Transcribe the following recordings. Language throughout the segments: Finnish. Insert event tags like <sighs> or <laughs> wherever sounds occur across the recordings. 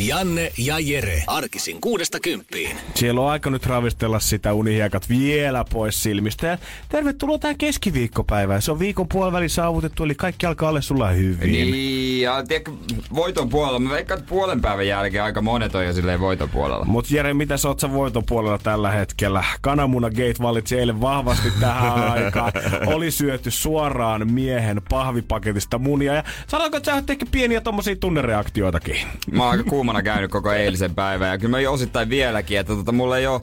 Janne ja Jere. Arkisin kuudesta kymppiin. Siellä on aika nyt ravistella sitä unihiekat vielä pois silmistä. Ja tervetuloa tähän keskiviikkopäivään. Se on viikon puoliväli saavutettu, eli kaikki alkaa olla sulla hyvin. Niin, ja tiedätkö, voiton puolella. Mä veikkaan, että puolen päivän jälkeen aika monet on jo silleen voiton puolella. Mut Jere, mitä sä oot sä voiton puolella tällä hetkellä? Kananmuna Gate valitsi eilen vahvasti tähän <laughs> aikaan. Oli syöty suoraan miehen pahvipaketista munia. Ja sanoinko, että sä pieniä tommosia tunnereaktioitakin? Mä oon aika kuumana käynyt koko eilisen päivän. Ja kyllä mä osittain vieläkin, että tota, mulla ei ole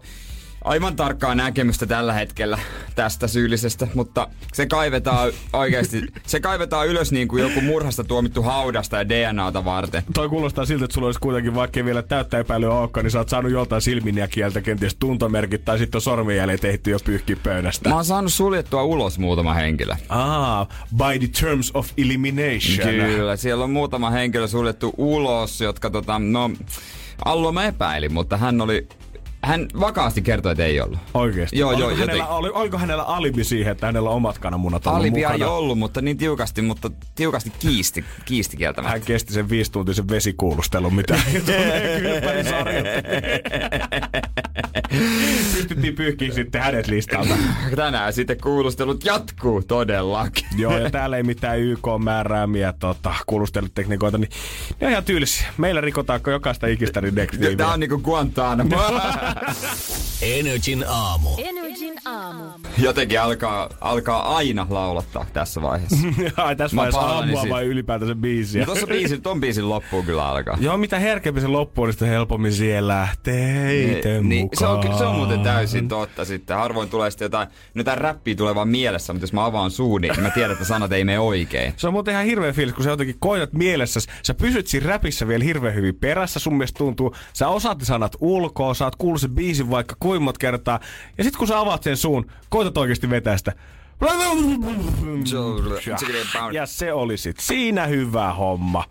aivan tarkkaa näkemystä tällä hetkellä tästä syyllisestä, mutta se kaivetaan oikeasti, se kaivetaan ylös niin kuin joku murhasta tuomittu haudasta ja DNAta varten. Toi kuulostaa siltä, että sulla olisi kuitenkin vaikka vielä täyttä epäilyä olekaan, niin sä oot saanut joltain silminjäkieltä kenties tuntomerkit tai sitten on sormenjäljet tehty jo pyyhkipöydästä. Mä oon saanut suljettua ulos muutama henkilö. Ah, by the terms of elimination. Kyllä, siellä on muutama henkilö suljettu ulos, jotka tota, no, Allo mä epäilin, mutta hän oli hän vakaasti kertoi, että ei ollut. Oikeesti? Joo, oliko, joo, hänellä, joten... oli, oliko hänellä alibi siihen, että hänellä on omat kananmunat ollut Alibia mukana? ei ollut, mutta niin tiukasti, mutta tiukasti kiisti, kiisti kieltämättä. Hän kesti sen viisituntisen vesikuulustelun, mitä <laughs> <laughs> <laughs> Pystyttiin pyyhkiä sitten hänet listalta. Tänään sitten kuulustelut jatkuu todellakin. Joo, ja täällä ei mitään YK-määräämiä tota, kuulustelutekniikoita, niin ne on ihan tyylisiä. Meillä rikotaanko jokaista ikistä direktiiviä. Tää on niinku Guantanamo. <laughs> Energin aamu. Energin aamu. Jotenkin alkaa, alkaa aina laulattaa tässä vaiheessa. <laughs> Ai tässä Mä vaiheessa aamua siitä. vai ylipäätänsä biisiä? Ja tuossa biisin, ton biisin loppuun kyllä alkaa. Joo, mitä herkempi se loppu on, niin sitä helpommin siihen lähtee niin, se, on, mukaan. Kyllä- se on muuten täysin totta sitten. Harvoin tulee sitten jotain, no tää räppiä tulee vaan mielessä, mutta jos mä avaan suun, niin mä tiedän, että sanat ei mene oikein. Se on muuten ihan hirveä fiilis, kun sä jotenkin koitat mielessä. Sä pysyt siinä räpissä vielä hirveän hyvin perässä. Sun mielestä tuntuu, sä osaat sanat ulkoa, sä oot kuullut sen biisin vaikka monta kertaa. Ja sit kun sä avaat sen suun, koitat oikeasti vetää sitä. Ja se oli sit siinä hyvä homma.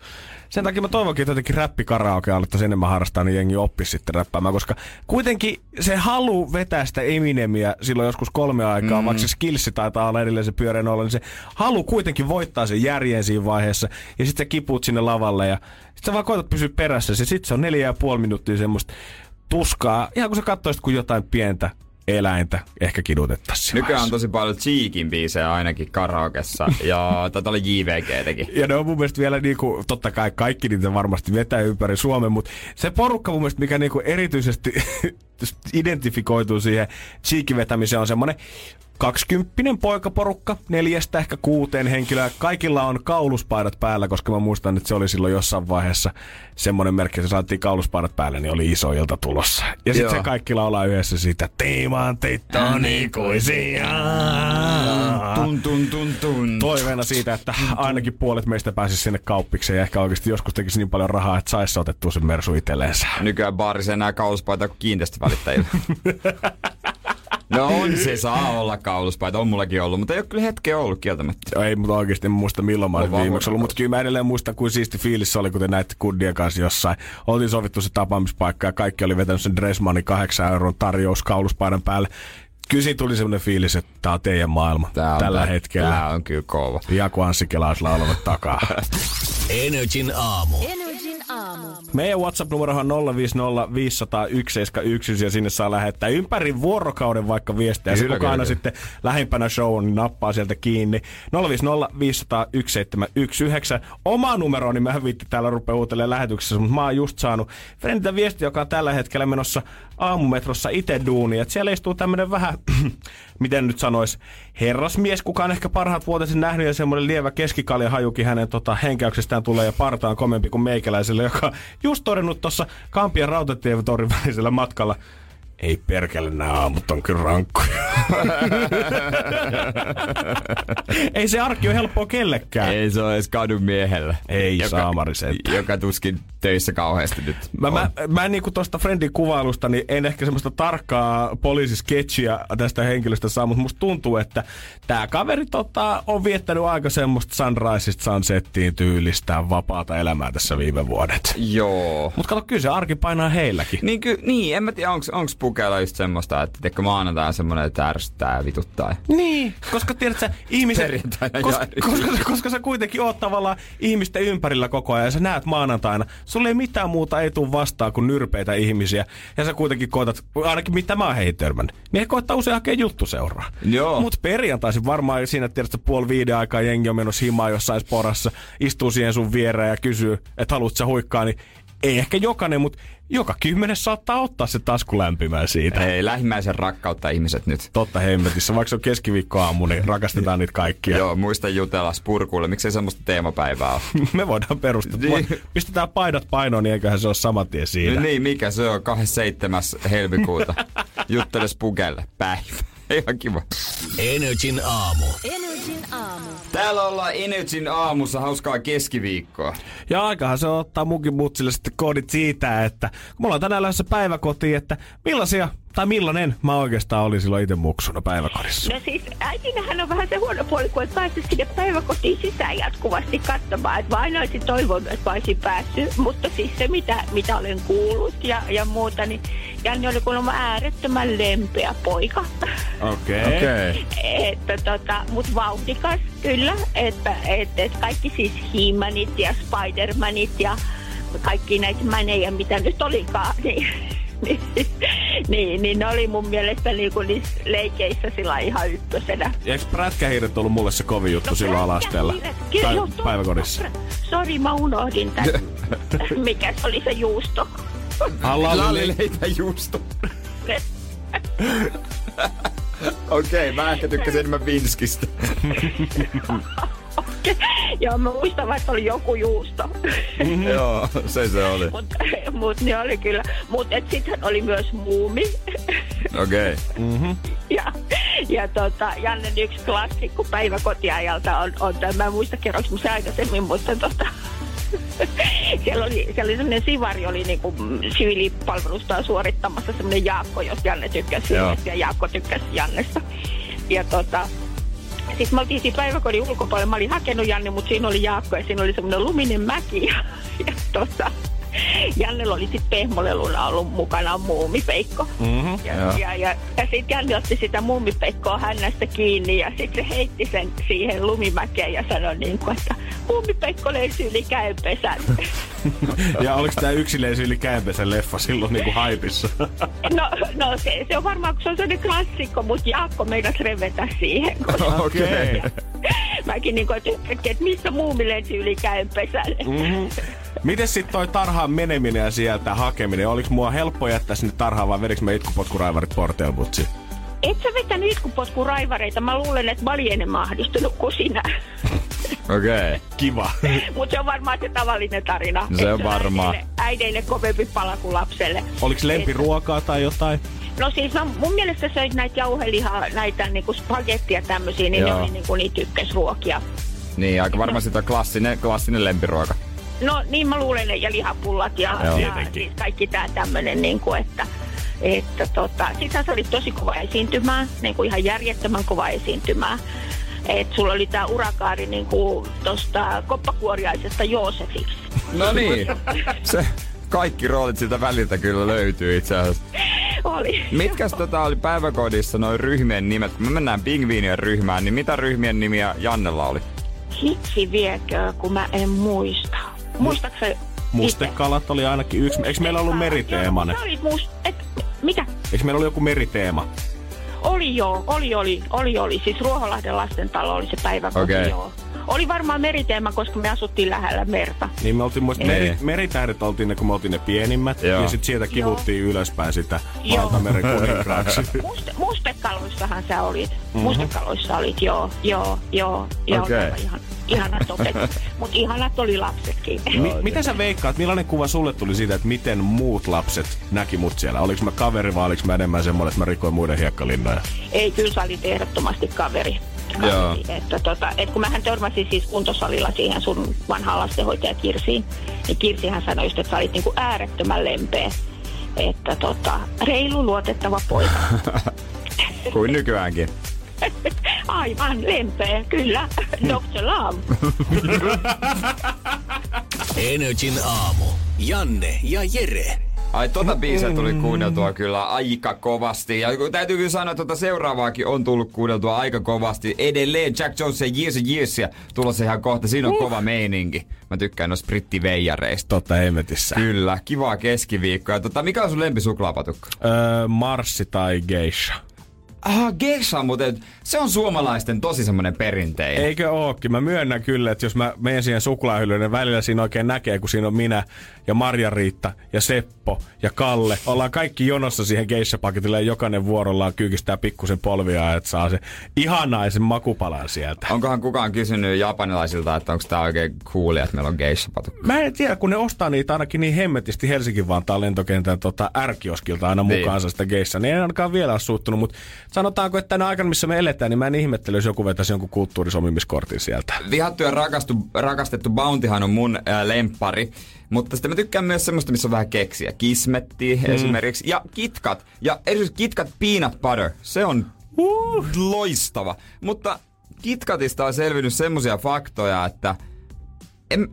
Sen takia mä toivonkin, että jotenkin räppikaraoke alettaisiin enemmän harrastaa, niin jengi oppisi sitten räppäämään, koska kuitenkin se halu vetää sitä Eminemiä silloin joskus kolme aikaa, mm. vaikka se skillsi taitaa olla edelleen se pyöreän olla, niin se halu kuitenkin voittaa sen järjen siinä vaiheessa, ja sitten sä kipuut sinne lavalle, ja sitten sä vaan koetat pysyä perässä, ja sitten se on neljä ja puoli minuuttia semmoista tuskaa, ihan kun sä katsoisit kuin jotain pientä eläintä ehkä kidutettaisiin. Nykyään on tosi paljon Cheekin biisejä ainakin karaokessa. Ja <laughs> tätä oli JVG teki. Ja ne on mun mielestä vielä niinku, totta kai kaikki niitä varmasti vetää ympäri Suomen, mutta se porukka mun mielestä, mikä niinku erityisesti <laughs> identifikoituu siihen cheekin vetämiseen on semmonen 20 poikaporukka, neljästä ehkä kuuteen henkilöä. Kaikilla on kauluspaidat päällä, koska mä muistan, että se oli silloin jossain vaiheessa semmoinen merkki, että saatiin kauluspaidat päälle, niin oli iso ilta tulossa. Ja sitten se kaikki laulaa yhdessä siitä, timantit on ikuisia. Tun, tun, tun, tun. Toiveena siitä, että ainakin puolet meistä pääsisi sinne kauppikseen ja ehkä oikeasti joskus tekisi niin paljon rahaa, että saisi otettua sen mersu itselleensä. Nykyään baarissa enää kauluspaita kuin kiinteistövälittäjillä. <laughs> No on se, saa olla kauluspaita, on mullakin ollut, mutta ei ole kyllä hetkeä ollut kieltämättä. Ei, mutta oikeasti en muista milloin mä olin viimeksi ollut, mutta kyllä mä edelleen muistan, kuin siisti fiilis oli, kun te näitte kuddien kanssa jossain. Oltiin sovittu se tapaamispaikka ja kaikki oli vetänyt sen Dressmanin 8 euron tarjous kauluspaidan päälle. Kyllä siinä tuli semmoinen fiilis, että tää on teidän maailma Tää on, tällä tää- hetkellä. Tää on kyllä kova. Ja kun Anssi takaa. <laughs> Energin aamu. Energin aamu. Meidän WhatsApp-numero on 050501711 ja sinne saa lähettää ympäri vuorokauden vaikka viestejä. Kyllä, Sitten kuka kyllä, aina kyllä. sitten lähempänä show on, niin nappaa sieltä kiinni. 050501711. Oma numero, niin mä viitti täällä rupea uutelemaan lähetyksessä, mutta mä oon just saanut friendiltä viesti, joka on tällä hetkellä menossa aamumetrossa itse duuni. Et siellä istuu tämmönen vähän, <clears throat> miten nyt sanois, herrasmies, kuka on ehkä parhaat vuotisen nähnyt ja semmoinen lievä keskikalja hajukin hänen tota, henkäyksestään tulee ja partaan komempi kuin meikäläiselle, joka just todennut tuossa Kampian rautatietorin välisellä matkalla, Ei perkele, nämä aamut on kyllä rankkoja. Ei se arki ole helppoa kellekään. Ei se ole edes kadun miehellä. Ei joka, saamari sentään. Joka tuskin töissä kauheasti nyt Mä, on. mä, mä en niinku tosta Friendin kuvailusta, niin en ehkä semmoista tarkkaa poliisisketchiä tästä henkilöstä saa, mutta musta tuntuu, että tämä kaveri tota, on viettänyt aika semmoista sunriseista sunsettiin tyylistä vapaata elämää tässä viime vuodet. Joo. Mutta kato, kyllä se arki painaa heilläkin. Niin, ky, niin, en mä tiedä, onks, onks pukeilla just semmoista, että teko maanantai on semmonen, että ärsyttää ja vituttaa. Niin, koska tiedät sä, ihmiset, koska, koska, koska, sä kuitenkin oot tavallaan ihmisten ympärillä koko ajan ja sä näet maanantaina, sulle ei mitään muuta ei tuu vastaan kuin nyrpeitä ihmisiä ja sä kuitenkin koetat, ainakin mitä mä oon heihin törmännyt, niin he koittaa usein hakea juttuseuraa. Joo. Mut perjantaisin varmaan siinä, tiedät sä, puoli viiden aikaa jengi on menossa himaan jossain sporassa, istuu siihen sun viereen ja kysyy, että haluat sä huikkaa, niin ei ehkä jokainen, mutta joka kymmenes saattaa ottaa se tasku lämpimään siitä. Ei, lähimmäisen rakkautta ihmiset nyt. Totta hemmetissä, vaikka se on keskiviikkoaamu, niin rakastetaan niitä kaikkia. Joo, muista jutella spurkulle. Miksei semmoista teemapäivää ole? <laughs> Me voidaan perustaa. Niin. Pistetään paidat painoon, niin eiköhän se ole saman tien siinä. Niin, mikä se on? 27. helmikuuta. <laughs> Juttele spukelle. Päivä. Ihan kiva. Energin aamu. Energin aamu. Täällä ollaan Energyn aamussa. Hauskaa keskiviikkoa. Ja aikahan se ottaa munkin mutsille sitten koodit siitä, että kun me ollaan tänään lähdössä päiväkotiin, että millaisia, tai millainen mä oikeastaan olin silloin itse muksuna päiväkodissa. No siis äitinähän on vähän se huono puoli, kun et päässyt sinne päiväkotiin sisään jatkuvasti katsomaan. Että mä aina olisin toivonut, että mä olisin päässyt. Mutta siis se, mitä, mitä olen kuullut ja, ja muuta, niin Janne oli kuulemma äärettömän lempeä poika. Okei. Okei. Okay. että tota, mut vauhdikas kyllä, että et, et kaikki siis He-Manit ja Spider-Manit ja kaikki näitä manejä, mitä nyt olikaan, niin, <laughs> niin, niin, niin ne oli mun mielestä niinku niissä leikeissä sillä ihan ykkösenä. Eikö prätkähiiret ollut mulle se kovin juttu no, silloin alasteella? Kyllä, Tai joo, päiväkodissa? Sori, mä unohdin tän. <laughs> Mikä se oli se juusto? Lallileipä juusto. <laughs> Okei, okay, mä ehkä tykkäsin enemmän Vinskistä. Joo, mä muistan, että oli joku juusto. Joo, se se oli. Mutta mut ne oli kyllä. Mutta sitten oli myös muumi. Okei. Okay. ja ja tota, Janne yksi klassikko päiväkotiajalta on, on tämä, mä en muista kerroks mun se aikaisemmin, mutta tota, siellä oli, siellä oli sellainen sivari, oli niinku siviilipalvelusta suorittamassa semmoinen Jaakko, jos Janne tykkäsi Joo. Ja Jaakko tykkäsi Jannesta. Ja tota, sitten me oltiin siinä päiväkodin ulkopuolella. Mä olin hakenut Janne, mutta siinä oli Jaakko ja siinä oli semmoinen luminen mäki. <laughs> Ja, ja tota, <laughs> Jannella oli sitten pehmoleluna ollut mukana muumipeikko. Mm-hmm. Ja, Joo. ja, ja, ja sitten Janne otti sitä muumipeikkoa hännästä kiinni ja sitten se heitti sen siihen lumimäkeen ja sanoi niin kuin, että muumipeikko löysi yli käynpesän. <laughs> Ja oliko tämä yksilöisy yli käänpesän leffa silloin niinku haipissa? <laughs> no, no se, se, on varmaan, kun se on sellainen klassikko, mutta Jaakko meinasi revetä siihen. Okei. Okay. mäkin niin kuin, että, että missä muumi lensi yli käynpesän. Mm-hmm. Miten sitten toi tarhaan meneminen ja sieltä hakeminen? Oliko mua helppo jättää sinne tarhaan vai vedikö me itkupotkuraivarit porteelbutsi? Et sä vetänyt itkupotkuraivareita. Mä luulen, että mä olin enemmän ahdistunut kuin sinä. <laughs> Okei. Okay. Kiva. <laughs> Mutta se on varmaan se tavallinen tarina. No se on varmaan. Äideille, äideille kovempi pala kuin lapselle. Oliko lempiruokaa tai jotain? No siis no, mun mielestä söit näitä jauhelihaa, näitä niinku spagettia tämmöisiä, niin Joo. ne oli niinku niitä ykkösruokia. Niin, aika varmaan sitä klassinen, klassinen lempiruoka. No niin mä luulen, ja lihapullat ja, Joo. ja siis kaikki tää tämmönen niinku, että että tota, sitä se oli tosi kova esiintymää, niin kuin ihan järjettömän kova esiintymää. Et sulla oli tää urakaari niin kuin tosta koppakuoriaisesta Joosefiksi. No niin. Se, kaikki roolit siltä väliltä kyllä löytyy itse asiassa. Oli. Mitkäs tota oli päiväkodissa noin ryhmien nimet? Kun me mennään pingviinien ryhmään, niin mitä ryhmien nimiä Jannella oli? Hitsi viekö, kun mä en muista. Muistaaksä itse? Mustekalat oli ainakin yksi. Eikö meillä ollut meriteemainen? Joo, must... Et, mitä? Eikö meillä ollut joku meriteema? Oli joo, oli, oli, oli, oli. Siis Ruoholahden lastentalo oli se päiväkoti, Okei. joo. Oli varmaan meriteema, koska me asuttiin lähellä merta. Niin me oltiin muista, Ei. meri, meritähdet oltiin ne, kun me oltiin ne pienimmät. Joo. Ja sitten sieltä kivuttiin ylöspäin sitä Joo. valtameren <laughs> kuninkaaksi. Mustekala mustekaloissahan sä olit. Mm-hmm. Mustekaloissa olit, joo, joo, joo. joo Okei. okay. ihan, ihanat opet. <laughs> Mutta ihanat oli lapsetkin. Mi- mitä sä veikkaat, millainen kuva sulle tuli siitä, että miten muut lapset näki mut siellä? Oliko mä kaveri vai oliko mä enemmän semmoinen, että mä rikoin muiden hiekkalinnoja? Ei, kyllä sä olit ehdottomasti kaveri. kaveri. Joo. Että tota, et kun mähän törmäsin siis kuntosalilla siihen sun vanhaan lastenhoitaja Kirsiin, niin Kirsihän sanoi just, että sä olit niinku äärettömän lempeä. Että tota, reilu, luotettava poika. <laughs> Kuin nykyäänkin. <laughs> Aivan lempeä, kyllä. Dr. Love. <laughs> Energin aamu. Janne ja Jere. Ai tota biisiä tuli kuunneltua kyllä aika kovasti. Ja täytyy kyllä sanoa, että tota seuraavaakin on tullut kuunneltua aika kovasti. Edelleen Jack Jones ja Years Years ja tulossa ihan kohta. Siinä on uh. kova meininki. Mä tykkään noista brittiveijareista. Totta hemmetissä. Kyllä, kivaa keskiviikkoa. Tota, mikä on sun lempisuklaapatukka? Öö, Marssi tai Geisha. Ah, geisha muuten, se on suomalaisten tosi semmonen perinteinen. Eikö ookin? Mä myönnän kyllä, että jos mä menen siihen suklaahyllyyn, niin välillä siinä oikein näkee, kun siinä on minä ja Marja-Riitta ja Seppo ja Kalle. Ollaan kaikki jonossa siihen geisha-paketille ja jokainen vuorollaan kyykistää pikkusen polvia, että saa se ihanaisen makupalan sieltä. Onkohan kukaan kysynyt japanilaisilta, että onko tää oikein coolia, että meillä on geisha-patukka? Mä en tiedä, kun ne ostaa niitä ainakin niin hemmetisti Helsingin Vantaan lentokentän tota, ärkioskilta aina Niin. mukaansa sitä geissa, niin en ainakaan vielä ole suuttunut, mutta sanotaanko, että tänä aikana, missä me eletään, niin mä en ihmettele, jos joku vetäisi jonkun kulttuurisomimiskortin sieltä. Vihattu ja rakastu, rakastettu Bountyhan on mun ää, lemppari. Mutta sitten mä tykkään myös semmoista, missä on vähän keksiä. Kismetti mm. esimerkiksi. Ja KitKat. Ja esimerkiksi KitKat Peanut Butter. Se on uh. loistava. Mutta KitKatista on selvinnyt semmoisia faktoja, että... En,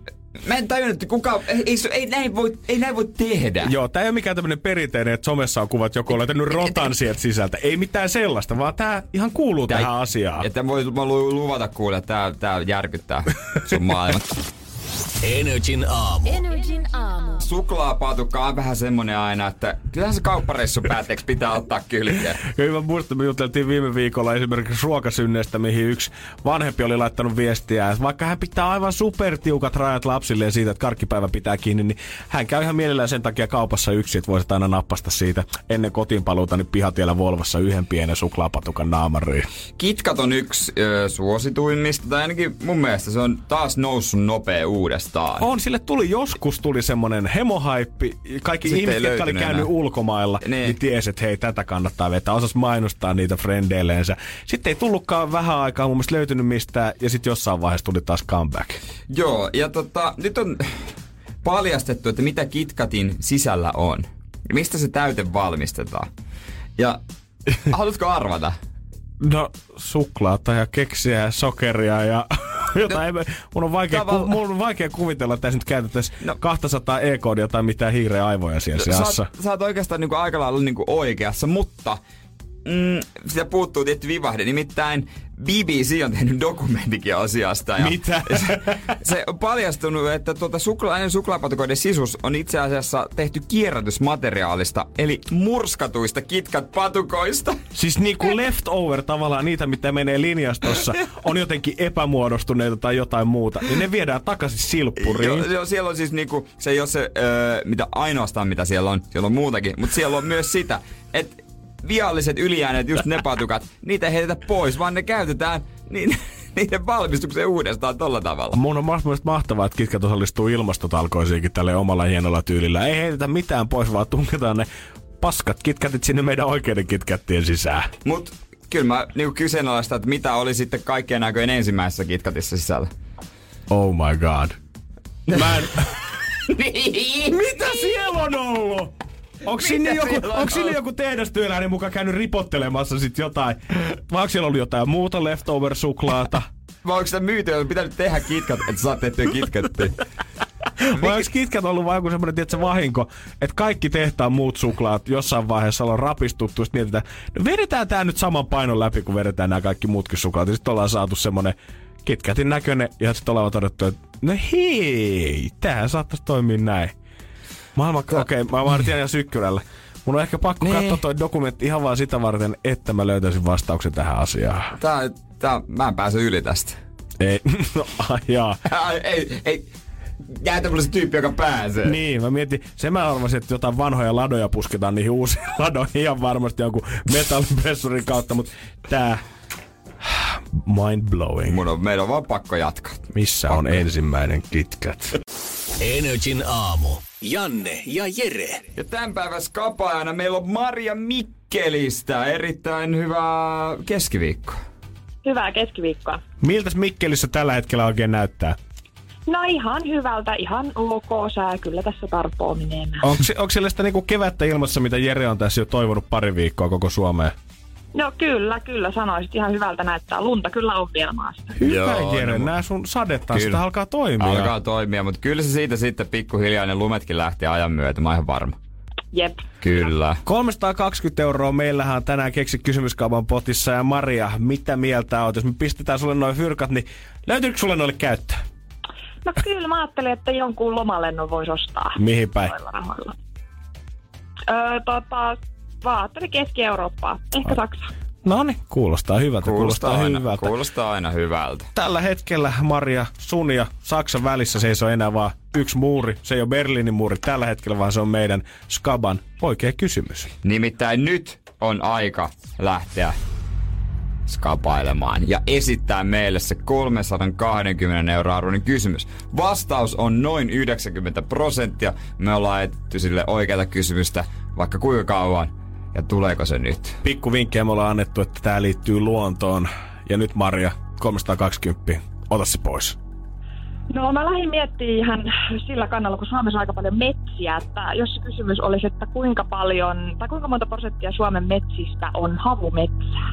mä en tajunnut, että kuka... Ei, ei, näin, voi, ei näin voi tehdä. Joo, tää ei ole mikään tämmönen perinteinen, että somessa on kuvat, joku on löytänyt rotan sieltä sisältä. Ei mitään sellaista, vaan tää ihan kuuluu Tää- tähän asiaan. Että voi mä luvata kuule, että tää, tää järkyttää sun maailma. Energin aamu. Energin aamu. Suklaapatukka on vähän semmonen aina, että kyllähän se kauppareissun päätteeksi pitää ottaa kylkeen. <laughs> Hyvä muista, me juteltiin viime viikolla esimerkiksi ruokasynneestä, mihin yksi vanhempi oli laittanut viestiä, että vaikka hän pitää aivan supertiukat rajat lapsille siitä, että karkkipäivä pitää kiinni, niin hän käy ihan mielellään sen takia kaupassa yksi, että voisit aina nappasta siitä ennen kotiinpaluuta niin pihatiellä Volvossa yhden pienen suklaapatukan naamariin. KitKat on yksi ö, suosituimmista, tai ainakin mun mielestä se on taas noussut nopea uudestaan. On, sille tuli joskus tuli semmonen hemohaippi. Kaikki Sitten ihmiset, jotka oli käynyt enää. ulkomailla, Niin. niin, niin ties, että hei, tätä kannattaa vetää. Osas mainostaa niitä frendeilleensä. Sitten ei tullutkaan vähän aikaa mun mielestä löytynyt mistään, ja sitten jossain vaiheessa tuli taas comeback. Joo, ja tota, nyt on paljastettu, että mitä KitKatin sisällä on. Mistä se täyte valmistetaan. Ja haluatko arvata? No, suklaata ja keksiä ja sokeria ja <laughs> jotain. No, mun, on vaikea, tavalla- ku, mun on vaikea kuvitella, että tässä nyt käytettäisiin No. no. 200 e-koodia tai mitään hiireä aivoja siellä sä, seassa. oot, sä oot oikeastaan niinku aika lailla niinku oikeassa, mutta mm, sitä puuttuu tietty vivahde. Nimittäin BBC on tehnyt dokumenttikin asiasta. Ja Mitä? <laughs> Se, se on paljastunut, että tuota sukla, suklaapatukoiden sisus on itse asiassa tehty kierrätysmateriaalista, eli murskatuista KitKat-patukoista. Siis niinku leftover tavallaan niitä, mitä menee linjastossa, on jotenkin epämuodostuneita tai jotain muuta, niin ne viedään takaisin silppuriin. Joo, joo, siellä on siis niinku, se ei ole se, öö, mitä ainoastaan mitä siellä on, siellä on muutakin, mutta siellä on myös sitä, että vialliset ylijääneet, just ne patukat, niitä ei heitetä pois, vaan ne käytetään niin, <laughs> niiden valmistukseen uudestaan tolla tavalla. Mun on mielestäni mahtavaa, että Kitkat osallistuu ilmastotalkoisiinkin tälle omalla hienolla tyylillä. Ei heitetä mitään pois, vaan tunketaan ne paskat kitkätit sinne meidän oikeiden kitkättien sisään. Mut kyllä mä niinku kyseenalaistan, että mitä oli sitten kaikkien näköjen ensimmäisessä kitkatissa sisällä. Oh my god. Mä en... <laughs> Niin. Mitä siellä on ollut? Onko sinne, joku, on sinne joku tehdastyöläinen mukaan käynyt ripottelemassa sit jotain? Vai onko siellä ollut jotain muuta leftover-suklaata? Vai onko sitä myyty, pitänyt tehdä kitkat, että saat tehtyä kitkattia? <laughs> Vai onko KitKat ollut vaan joku semmoinen tietysti, vahinko, että kaikki tehtaan muut suklaat jossain vaiheessa on rapistuttu, sitten mietitään, no vedetään tää nyt saman painon läpi, kun vedetään nämä kaikki muutkin suklaat. Ja sitten ollaan saatu semmoinen KitKatin näköinen, ja sitten ollaan todettu, että no hei, tämähän saattaisi toimia näin. Maailma, okei, okay, mä vaan tiedän ihan sykkyrällä. Mun on ehkä pakko Nee. katsoa toi dokumentti ihan vaan sitä varten, että mä löytäisin vastauksen tähän asiaan. Tää, tää, mä en pääse yli tästä. Ei, <laughs> no ai jaa. <laughs> Ai, ei, ei. Jäätä mulle se tyyppi, joka pääsee. Niin, mä mietin, sen mä arvasin, että jotain vanhoja ladoja pusketaan niihin uusiin <laughs> ladoihin ihan varmasti jonkun metallipressurin kautta, mutta tää <sighs> mind blowing. Mun on, meidän on vaan pakko jatkaa. Missä on ensimmäinen KitKat? Energin aamu. Janne ja Jere. Ja tämän päivän skapaajana meillä on Maria Mikkelistä. Erittäin hyvää keskiviikkoa. Hyvää keskiviikkoa. Miltäs Mikkelissä tällä hetkellä oikein näyttää? No ihan hyvältä, ihan ok sää, kyllä tässä tarpoo menemään. Onko, onko siellä sitä niinku kevättä ilmassa, mitä Jere on tässä jo toivonut pari viikkoa koko Suomeen? No kyllä, kyllä sanoisit, ihan hyvältä näyttää. Lunta kyllä on vielä maassa. Hyvä Joo, Jere, no, nämä sun sadetanssit Kyllä. alkaa toimia. Alkaa toimia, mutta kyllä se siitä sitten pikkuhiljaa ne lumetkin lähti ajan myötä, mä oon ihan varma. Jep. Kyllä. 320 euroa meillähän on tänään keksi kysymyskaupan potissa ja Maria, mitä mieltä oot? Jos me pistetään sulle noin fyrkat, niin löytyykö sulle noille käyttöä? No kyllä mä ajattelin, että jonkun lomalennon voisi ostaa. Mihin päin? Öö, tota, vaan ajattelin Keski-Eurooppaa, ehkä Saksa. No niin, kuulostaa hyvältä, kuulostaa, Kuulostaa, aina, hyvältä. kuulostaa aina hyvältä. Tällä hetkellä Maria, sun ja Saksan välissä seisoo enää vaan yksi muuri. Se ei ole Berliinin muuri tällä hetkellä, vaan se on meidän Skaban oikea kysymys. Nimittäin nyt on aika lähteä skapailemaan ja esittää meille se 320 euroa arvoinen kysymys. Vastaus on noin 90 prosenttia. Me ollaan etetty sille oikeata kysymystä vaikka kuinka kauan. Ja tuleeko se nyt? Pikku vinkkejä me ollaan annettu, että tämä liittyy luontoon. Ja nyt Maria, 320. Ota se pois. No mä lähdin miettimään ihan sillä kannalla, kun Suomessa on aika paljon metsiä, että jos se kysymys olisi, että kuinka paljon, tai kuinka monta prosenttia Suomen metsistä on havumetsää?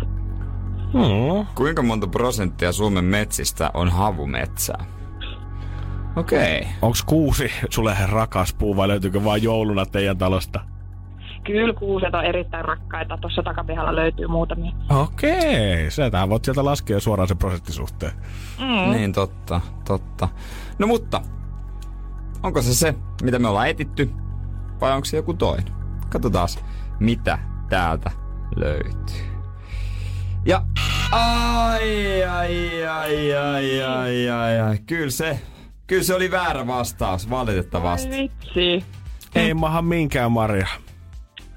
Hmm. Kuinka monta prosenttia Suomen metsistä on havumetsää? Okei. Okay. Onks kuusi sulle rakas puu vai löytyykö vaan jouluna teidän talosta? Kyllä kuuset on erittäin rakkaita. Tuossa takapihalla löytyy muutamia. Okei, sä tää voit sieltä laskea suoraan sen prosenttisuhteen. Mm. Niin totta, totta. No mutta, onko se se, mitä me ollaan etitty, vai onko se joku toinen? Katsotaan, mitä täältä löytyy. Ja ai, ai, ai, ai, ai, ai, ai. Kyllä se, kyllä se oli väärä vastaus, valitettavasti. Voi vitsi. Ei maha minkään Maria.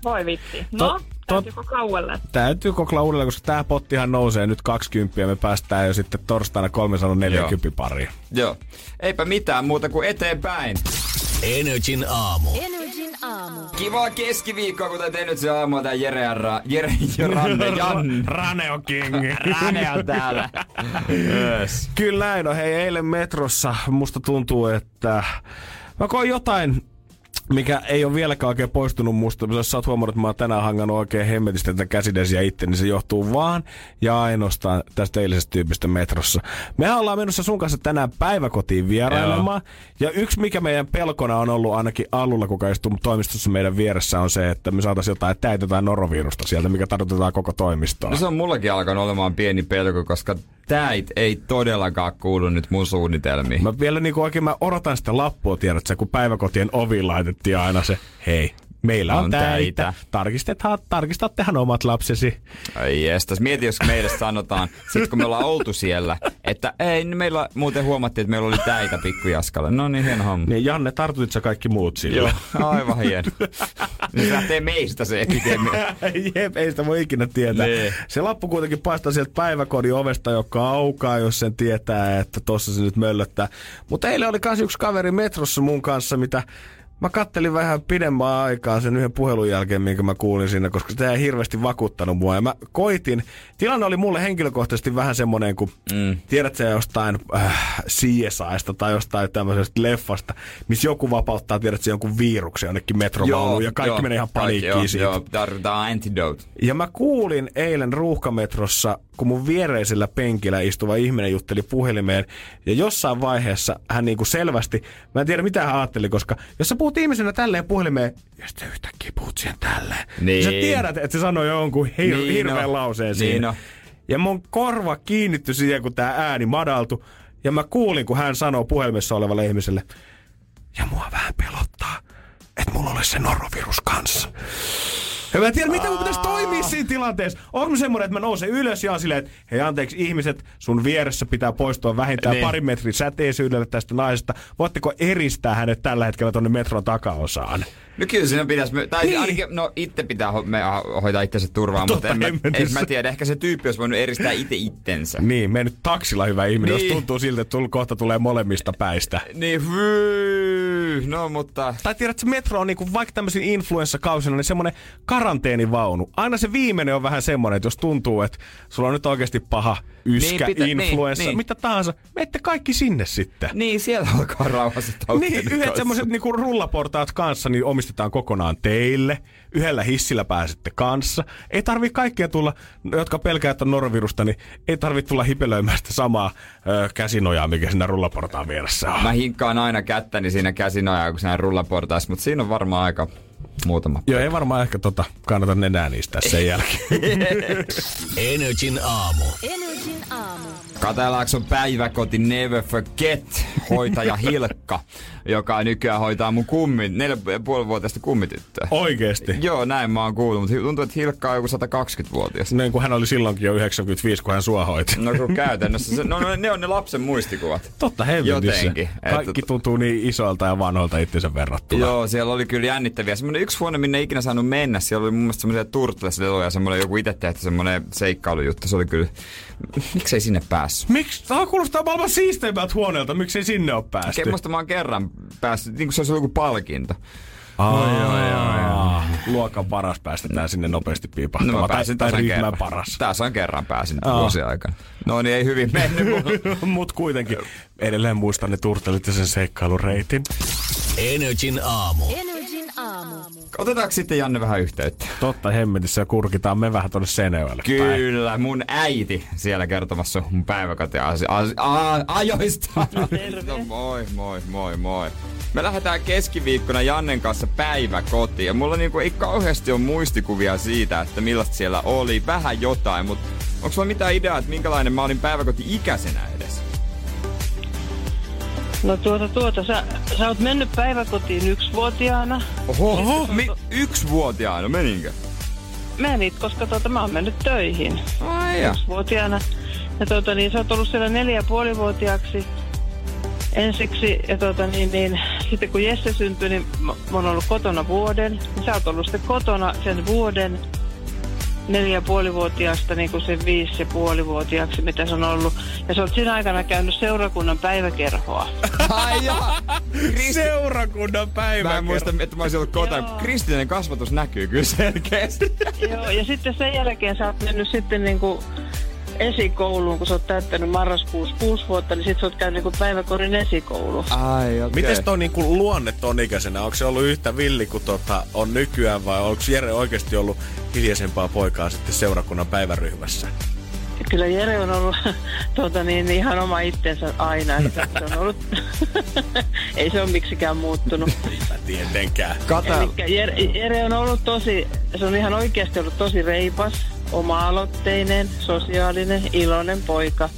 Voi vitsi. No, tot- täytyykö kaualle? Täytyy koklaa uudelleen, koska tää pottihan nousee nyt 20 ja me päästään jo sitten torstaina 340 pariin. Joo, eipä mitään muuta kuin eteenpäin. Energin aamu. Energin aamu. Kivaa keskiviikkoa, kuten te nyt se aamu, tää Jere ja, Ra- Jere ja Ranne <laughs> Jan. Raneo King. <laughs> Rane on täällä. yes. Kyllä näin on. Hei, eilen metrossa musta tuntuu, että mä koin jotain mikä ei ole vieläkään oikein poistunut musta. Jos sä oot huomannut, että mä oon tänään hangannut oikein hemmetistä tätä käsidesiä itse, niin se johtuu vaan ja ainoastaan tästä eilisestä tyypistä metrossa. Me ollaan menossa sun kanssa tänään päiväkotiin vierailemaan. Ja yksi, mikä meidän pelkona on ollut ainakin alulla, kuka istuu toimistossa meidän vieressä, on se, että me saataisiin jotain täitä tai norovirusta sieltä, mikä tartutetaan koko toimistoon. No se on mullakin alkanut olemaan pieni pelko, koska täit ei todellakaan kuulu nyt mun suunnitelmiin. Mä vielä niinku oikein mä odotan sitä lappua, tiedätkö, kun päiväkotien ovi laitettiin aina se, hei, meillä on, On täitä. täitä. Tarkistattehan omat lapsesi. Ai jestas, mieti jos meille sanotaan, sit kun me ollaan oltu siellä, että ei, niin meillä muuten huomattiin, että meillä oli täitä pikkujaskalle. No niin, hieno homma. Niin Janne, tartutit sä kaikki muut sille? Joo, aivan hieno. Nyt lähtee meistä se epidemia. <laughs> Jep, ei sitä voi ikinä tietää. Niin. Se lappu kuitenkin paistaa sieltä päiväkodin ovesta, joka aukaa, jos sen tietää, että tossa se nyt möllöttää. Mutta eilen oli kans yksi kaveri metrossa mun kanssa, mitä Mä kattelin vähän pidemmän aikaa sen yhden puhelun jälkeen, minkä mä kuulin siinä, koska sitä ei hirveästi vakuuttanut mua. Ja mä koitin. Tilanne oli mulle henkilökohtaisesti vähän semmonen, kun mm. tiedät sä jostain äh, CSIsta tai jostain tämmöisestä leffasta, missä joku vapauttaa, tiedät sä jonkun viruksen jonnekin metrovaunuun ja kaikki menee ihan paniikkiin joo, siitä. Joo, tarvitaan antidote. Ja mä kuulin eilen ruuhkametrossa, kun mun viereisellä penkillä istuva ihminen jutteli puhelimeen. Ja jossain vaiheessa hän niinku selvästi, mä en tiedä mitä hän ajatteli, koska jos sä puhut ihmisenä tälleen puhelimeen, ja sitten yhtäkkiä puhut siihen tälleen. Niin. Sä tiedät, että se sanoi jonkun hir- Niin hirveän no. lauseen Niin siinä. no. Ja mun korva kiinnitty siihen, kun tää ääni madaltui. Ja mä kuulin, kun hän sanoo puhelimessa olevalle ihmiselle, ja mua vähän pelottaa, että mulla olisi se norovirus kanssa. Ja mä en tiedä, mitä mun pitäisi toimia siinä tilanteessa. Onko mä semmoinen, että mä nousen ylös ja on silleen, että hei anteeksi ihmiset, sun vieressä pitää poistua vähintään Niin. pari metrin säteisyydelle tästä naisesta. Voitteko eristää hänet tällä hetkellä tonne metron takaosaan? No kyllä siinä pitäisi, tai Niin. ainakin, no itse pitää ho- me ho- hoitaa itsensä turvaan, Totta mutta en mä, hemmetissä. en mä tiedä, ehkä se tyyppi olisi voinut eristää itse itsensä. Niin, me nyt taksilla hyvä ihminen, Niin. jos tuntuu siltä, että tul- kohta tulee molemmista päistä. Niin, hyy, no mutta... Tai tiedät, että metro on niinku, vaikka tämmöisen influenssakausina, niin semmoinen karanteenivaunu. Aina se viimeinen on vähän semmoinen, että jos tuntuu, että sulla on nyt oikeasti paha yskä, Niin, pitä- niin, influenssa, niin. mitä tahansa, menette kaikki sinne sitten. Niin, siellä alkaa rauhassa Niin, yhdet semmoiset niinku rullaportaat kanssa niin omistetaan kokonaan teille. Yhdellä hissillä pääsette kanssa. Ei tarvi kaikkia tulla, jotka pelkää, että on norovirusta, niin ei tarvi tulla hipelöimään sitä samaa ö, käsinojaa, mikä siinä rullaportaan vieressä on. Mä hinkkaan aina kättäni siinä käsinojaa, kun siinä rullaportaissa, mutta siinä on varmaan aika muutama. Joo, ei varmaan ehkä tota, kannata nenää niistä sen jälkeen. <laughs> Energin aamu. Energin aamu. Katelaakson päiväkoti Never Forget hoitaja Hilkka, joka nykyään hoitaa mun kummin, neljä ja puoli vuotiaista kummityttöä. Oikeesti. Joo, näin mä oon kuullut, mutta tuntuu, että Hilkka on joku 120-vuotias. Niin kuin hän oli silloinkin jo 95, kun hän sua hoiti. No kun käytännössä, se, no, no, ne on ne lapsen muistikuvat. Totta helvetissä. Jotenkin. Kaikki tuntuu niin isoilta ja vanhoilta itsensä verrattuna. Joo, siellä oli kyllä jännittäviä. Semmoinen yksi huone, minne ei ikinä saanut mennä, siellä oli mun mielestä semmoisia turtlesleluja, semmoinen joku itse tehty semmoinen seikkailujuttu. Se oli kyllä, miksei sinne päässyt? Miksi? Tämä kuulostaa maailman siisteimmältä huoneelta. Miksei sinne ole päästy? Musta mä oon kerran päässyt, niin kuin se olisi joku palkinto. Aa, Luokan paras päästetään sinne nopeasti No piipahtamaan. mä pääsin tai, tai tasan ryhmän kerran. paras. Tasan kerran pääsin vuosien aikana. No niin, ei hyvin mennyt. mutta- <laughs> Mut kuitenkin edelleen muistan ne turtelit ja sen seikkailureitin. Energin aamu. Energin aamu. Otetaanko sitten Janne vähän yhteyttä? Totta hemmetissä ja kurkitaan me vähän tonne Seinäjoelle päin. Kyllä, mun äiti siellä kertomassa mun päiväkotiajoista. <laughs> No moi, moi, moi, moi. Me lähdetään keskiviikkona Jannen kanssa päiväkotiin ja mulla niinku ei kauheasti ole muistikuvia siitä, että millaista siellä oli. Vähän jotain, mutta onko sulla mitään ideaa, että minkälainen mä olin päiväkoti-ikäisenä edes? No tuota, tuota, sä, sä oot mennyt päiväkotiin yksivuotiaana. Oho, Oho. Mi- yksivuotiaana, meninkö? Menit, koska tuota, mä oon mennyt töihin Ai ja. yksivuotiaana. Ja tuota, niin, sä oot ollut siellä neljä ja puolivuotiaaksi ensiksi. Ja tuota, niin, niin, sitten kun Jesse syntyi, niin mä, mä oon ollut kotona vuoden. Niin sä oot ollut sitten kotona sen vuoden neljä puolivuotiaasta niin kuin sen viisi ja puolivuotiaaksi, mitä se on ollut. Ja sä oot siinä aikana käynyt seurakunnan päiväkerhoa. Ai ja. Seurakunnan päivä. Mä en muista, että mä olisin ollut kotona. Kristillinen kasvatus näkyy kyllä selkeästi. Joo, ja sitten sen jälkeen sä oot mennyt sitten niin kuin esikouluun, kun sä oot täyttänyt marraskuussa kuusi vuotta, niin sit sä oot käynyt niin kuin päiväkodin esikoulu. Ai, okei. Mites toi niinku luonne ton ikäisenä? Onko se ollut yhtä villi kuin tota on nykyään vai onko Jere oikeasti ollut hiljaisempaa poikaa sitten seurakunnan päiväryhmässä? Kyllä Jere on ollut <laughs> tuota, niin, ihan oma itsensä aina. Että se on ollut, <laughs> ei se ole miksikään muuttunut. <laughs> Mä tietenkään. Kata... Jere, Jere on ollut tosi, se on ihan oikeasti ollut tosi reipas, oma-aloitteinen, sosiaalinen, iloinen poika.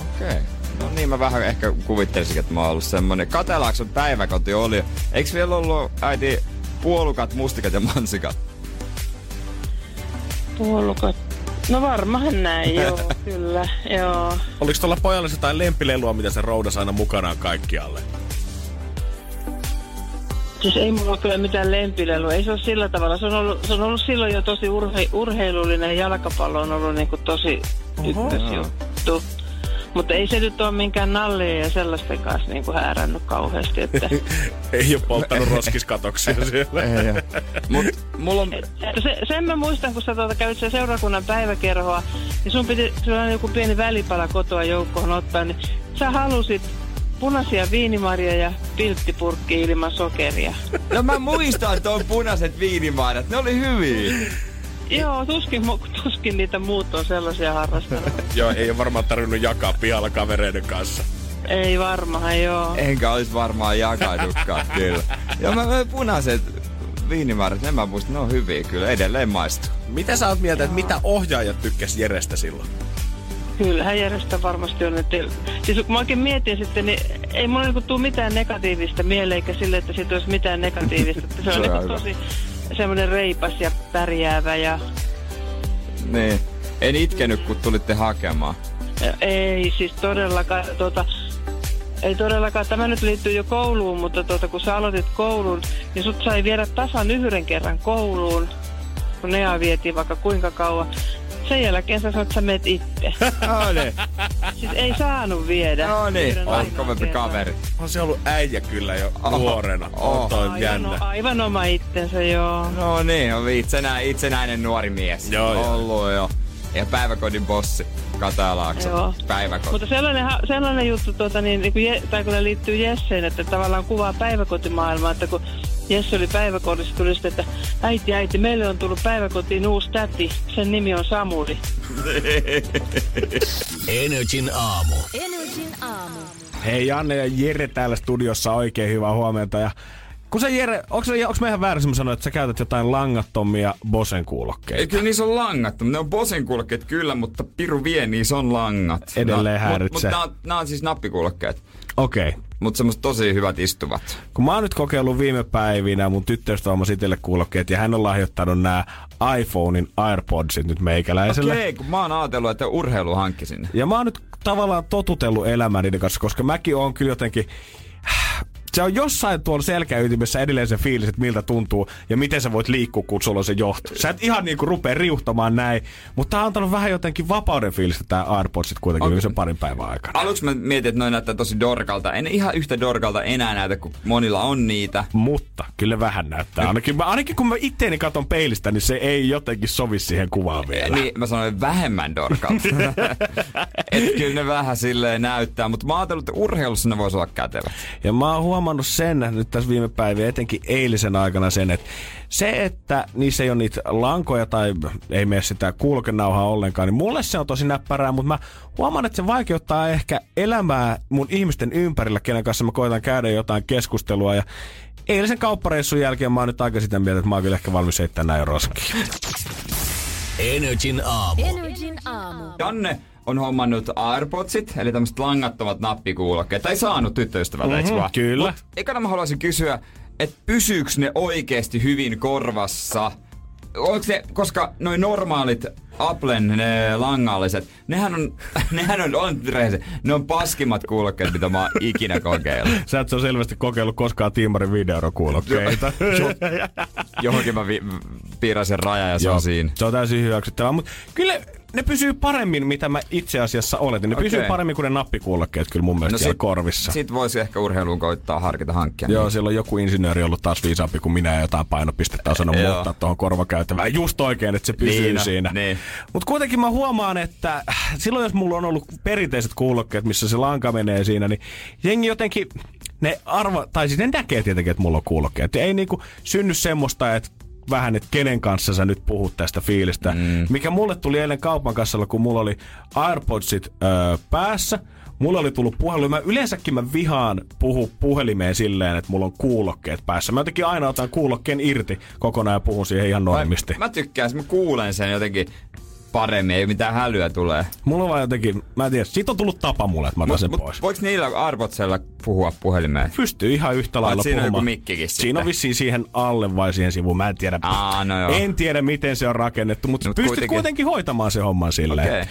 Okei. No niin, mä vähän ehkä kuvittelisin, että mä oon ollut semmonen. Katelaakson päiväkoti oli. Eiks vielä ollut äiti puolukat, mustikat ja mansikat? Puolukat. No varmaan näin, <laughs> joo, kyllä, joo. Oliko tuolla pojalla jotain lempilelua, mitä se roudas aina mukanaan kaikkialle? Siis ei mulla ole kyllä mitään lempilelua. Ei se ole sillä tavalla. Se on ollut, se on ollut silloin jo tosi urhe, urheilullinen ja jalkapallo on ollut niin kuin tosi ykkösjuttu. Mutta ei se nyt ole minkään nallien ja sellaisten kanssa niin kuin häärännyt kauheasti. Että, <laughs> Ei ole polttanut roskiskatoksia <laughs> siellä. Ei. Mut mulla on... se, sen mä muistan, kun sä tuota, kävit seurakunnan päiväkerhoa, niin sun piti sellainen joku pieni välipala kotoa joukkoon ottaa, niin sä halusit punaisia viinimarjoja ja pilttipurkki ilman sokeria. No mä muistan tuon punaiset viinimaadat. Ne oli hyviä. Joo, tuskin, tuskin niitä muut on sellaisia harrastaneet. Joo, ei ole varmaan tarvinnut jakaa pihalla kavereiden kanssa. Ei varmaan, joo. Enkä ois varmaan jakanutkaan <laughs> kyllä. Ja mä, mä punaiset viinimaadat, ne mä muistan, ne on hyviä kyllä. Edelleen maistuu. Mitä sä oot mieltä, että mitä ohjaajat tykkäs Jerestä silloin? Kyllähän järjestä varmasti on. Että, siis kun mä oikein mietin sitten, niin ei mulla niinku tuu mitään negatiivista mieleen, eikä sille, että siitä olisi mitään negatiivista. Että se Se on on niinku tosi, semmoinen reipas ja pärjäävä ja Niin. En itkenyt, kun tulitte hakemaan. ei siis todellakaan, tuota, ei todellakaan, tämä nyt liittyy jo kouluun, mutta tuota, kun sä aloitit koulun, niin sut sai viedä tasan yhden kerran kouluun, kun Nea vietiin vaikka kuinka kauan. Sen jälkeen sä sanoit, että sä meet itse. No niin. Siis ei saanut viedä. No niin, ainoan kovempi kaveri. On se ollut äijä kyllä jo Oho. nuorena. Oho. On toi Aivan, jännä. aivan oma itsensä, joo. No niin, on itsenä, itsenäinen nuori mies. Joo, joo. Ollut jo. Ja päiväkodin bossi, Katalaakso. Joo. Päiväkoti. Mutta sellainen, sellainen juttu, tuota, niin, niin kuin tai kun liittyy Jesseen, että tavallaan kuvaa päiväkotimaailmaa, että kun Jesse oli päiväkodissa, tuli sitten, että äiti, äiti, meille on tullut päiväkotiin uusi täti, sen nimi on Samuli. <laughs> Energin aamu. Energin aamu. Hei Janne ja Jere täällä studiossa oikein hyvää huomenta. Ja kun se Jere, onko, se, onko mä ihan väärin sanoa, että sä käytät jotain langattomia Bosen Ei, kuulokkeita? kyllä niissä on langat. Ne on Bosen kuulokkeet kyllä, mutta piru vie, niissä on langat. Edelleen Mutta häiritsee. mut, mut nämä on siis nappikuulokkeet. Okei. Okay. Mutta semmoista tosi hyvät istuvat. Kun mä oon nyt kokeillut viime päivinä mun tyttöystä on itselle kuulokkeet ja hän on lahjoittanut nämä iPhonein AirPodsit nyt meikäläiselle. Okei, kun mä oon ajatellut, että urheilu hankki sinne. Ja mä oon nyt tavallaan totutellut elämää niiden kanssa, koska mäkin oon kyllä jotenkin... Se on jossain tuolla selkäytimessä edelleen se fiilis, että miltä tuntuu ja miten sä voit liikkua, kun sulla on se johto. Sä et ihan niinku rupea riuhtamaan näin, mutta tää on antanut vähän jotenkin vapauden fiilistä tää AirPodsit kuitenkin okay. sen parin päivän aikana. Aluksi mä mietin, että noin näyttää tosi dorkalta. En ihan yhtä dorkalta enää näytä, kun monilla on niitä. Mutta kyllä vähän näyttää. Ainakin, mä, ainakin kun mä itteeni katon peilistä, niin se ei jotenkin sovi siihen kuvaan vielä. Niin, mä sanoin vähemmän dorkalta. <laughs> Et kyllä ne vähän silleen näyttää, mutta mä oon ajatellut, että urheilussa ne voisi olla kätevät. Ja mä oon huomannut sen nyt tässä viime päivinä, etenkin eilisen aikana sen, että se, että niissä ei ole niitä lankoja tai ei mene sitä kuulokenauhaa ollenkaan, niin mulle se on tosi näppärää, mutta mä huomaan, että se vaikeuttaa ehkä elämää mun ihmisten ympärillä, kenen kanssa mä koitan käydä jotain keskustelua ja Eilisen kauppareissun jälkeen mä oon nyt aika sitä mieltä, että mä oon kyllä ehkä valmis heittämään näin roskiin. Energin aamu. Energin aamu. Janne on hommannut AirPodsit, eli tämmöiset langattomat nappikuulokkeet. Tai saanut tyttöystävältä, mm-hmm, eikö vaan? kyllä. Mut ekana mä haluaisin kysyä, että pysyykö ne oikeasti hyvin korvassa? Onko se, koska noin normaalit Applen ne langalliset, nehän on, <laughs> nehän on, on ne on paskimmat kuulokkeet, mitä mä oon ikinä kokeillut. <laughs> Sä et se selvästi kokeillut koskaan Tiimarin videorokuulokkeita. <laughs> Johonkin mä vi- piirrän sen rajan ja se Joo, on siinä. Se on täysin hyväksyttävää, mutta kyllä ne pysyy paremmin, mitä mä itse asiassa oletin. Ne okay. pysyy paremmin kuin ne nappikuulokkeet kyllä mun mielestä no siellä sit- korvissa. Sit voisi ehkä urheiluun koittaa harkita hankkia. Joo, niin. siellä on joku insinööri ollut taas viisaampi kuin minä ja jotain painopistettä osannut Joo. muuttaa tuohon korvakäytävään. Just oikein, että se pysyy Niin, siinä. niin. Mutta kuitenkin mä huomaan, että silloin jos mulla on ollut perinteiset kuulokkeet, missä se lanka menee siinä, niin jengi jotenkin, ne arva, tai siis ne näkee tietenkin, että mulla on kuulokkeet. Ei niinku synny semmoista, että vähän, että kenen kanssa sä nyt puhut tästä fiilistä. Mm. Mikä mulle tuli eilen kaupan kassalla, kun mulla oli AirPodsit öö, päässä. Mulla oli tullut puhelu. Mä yleensäkin mä vihaan puhu puhelimeen silleen, että mulla on kuulokkeet päässä. Mä jotenkin aina otan kuulokkeen irti kokonaan ja puhun siihen ihan normisti. Mä tykkään, mä kuulen sen jotenkin paremmin, ei mitään hälyä tulee. Mulla on vaan jotenkin, mä en tiedä, siitä on tullut tapa mulle, että mä otan sen Mut pois. voiko niillä Arbotsella puhua puhelimeen? Pystyy ihan yhtä lailla siinä on puhumaan. joku mikkikin Siinä on sitten. vissiin siihen alle vai siihen sivuun, mä en tiedä. Aa, no joo. En tiedä, miten se on rakennettu, mutta Mut pystyt kuitenkin. kuitenkin. hoitamaan se homman silleen. Okei.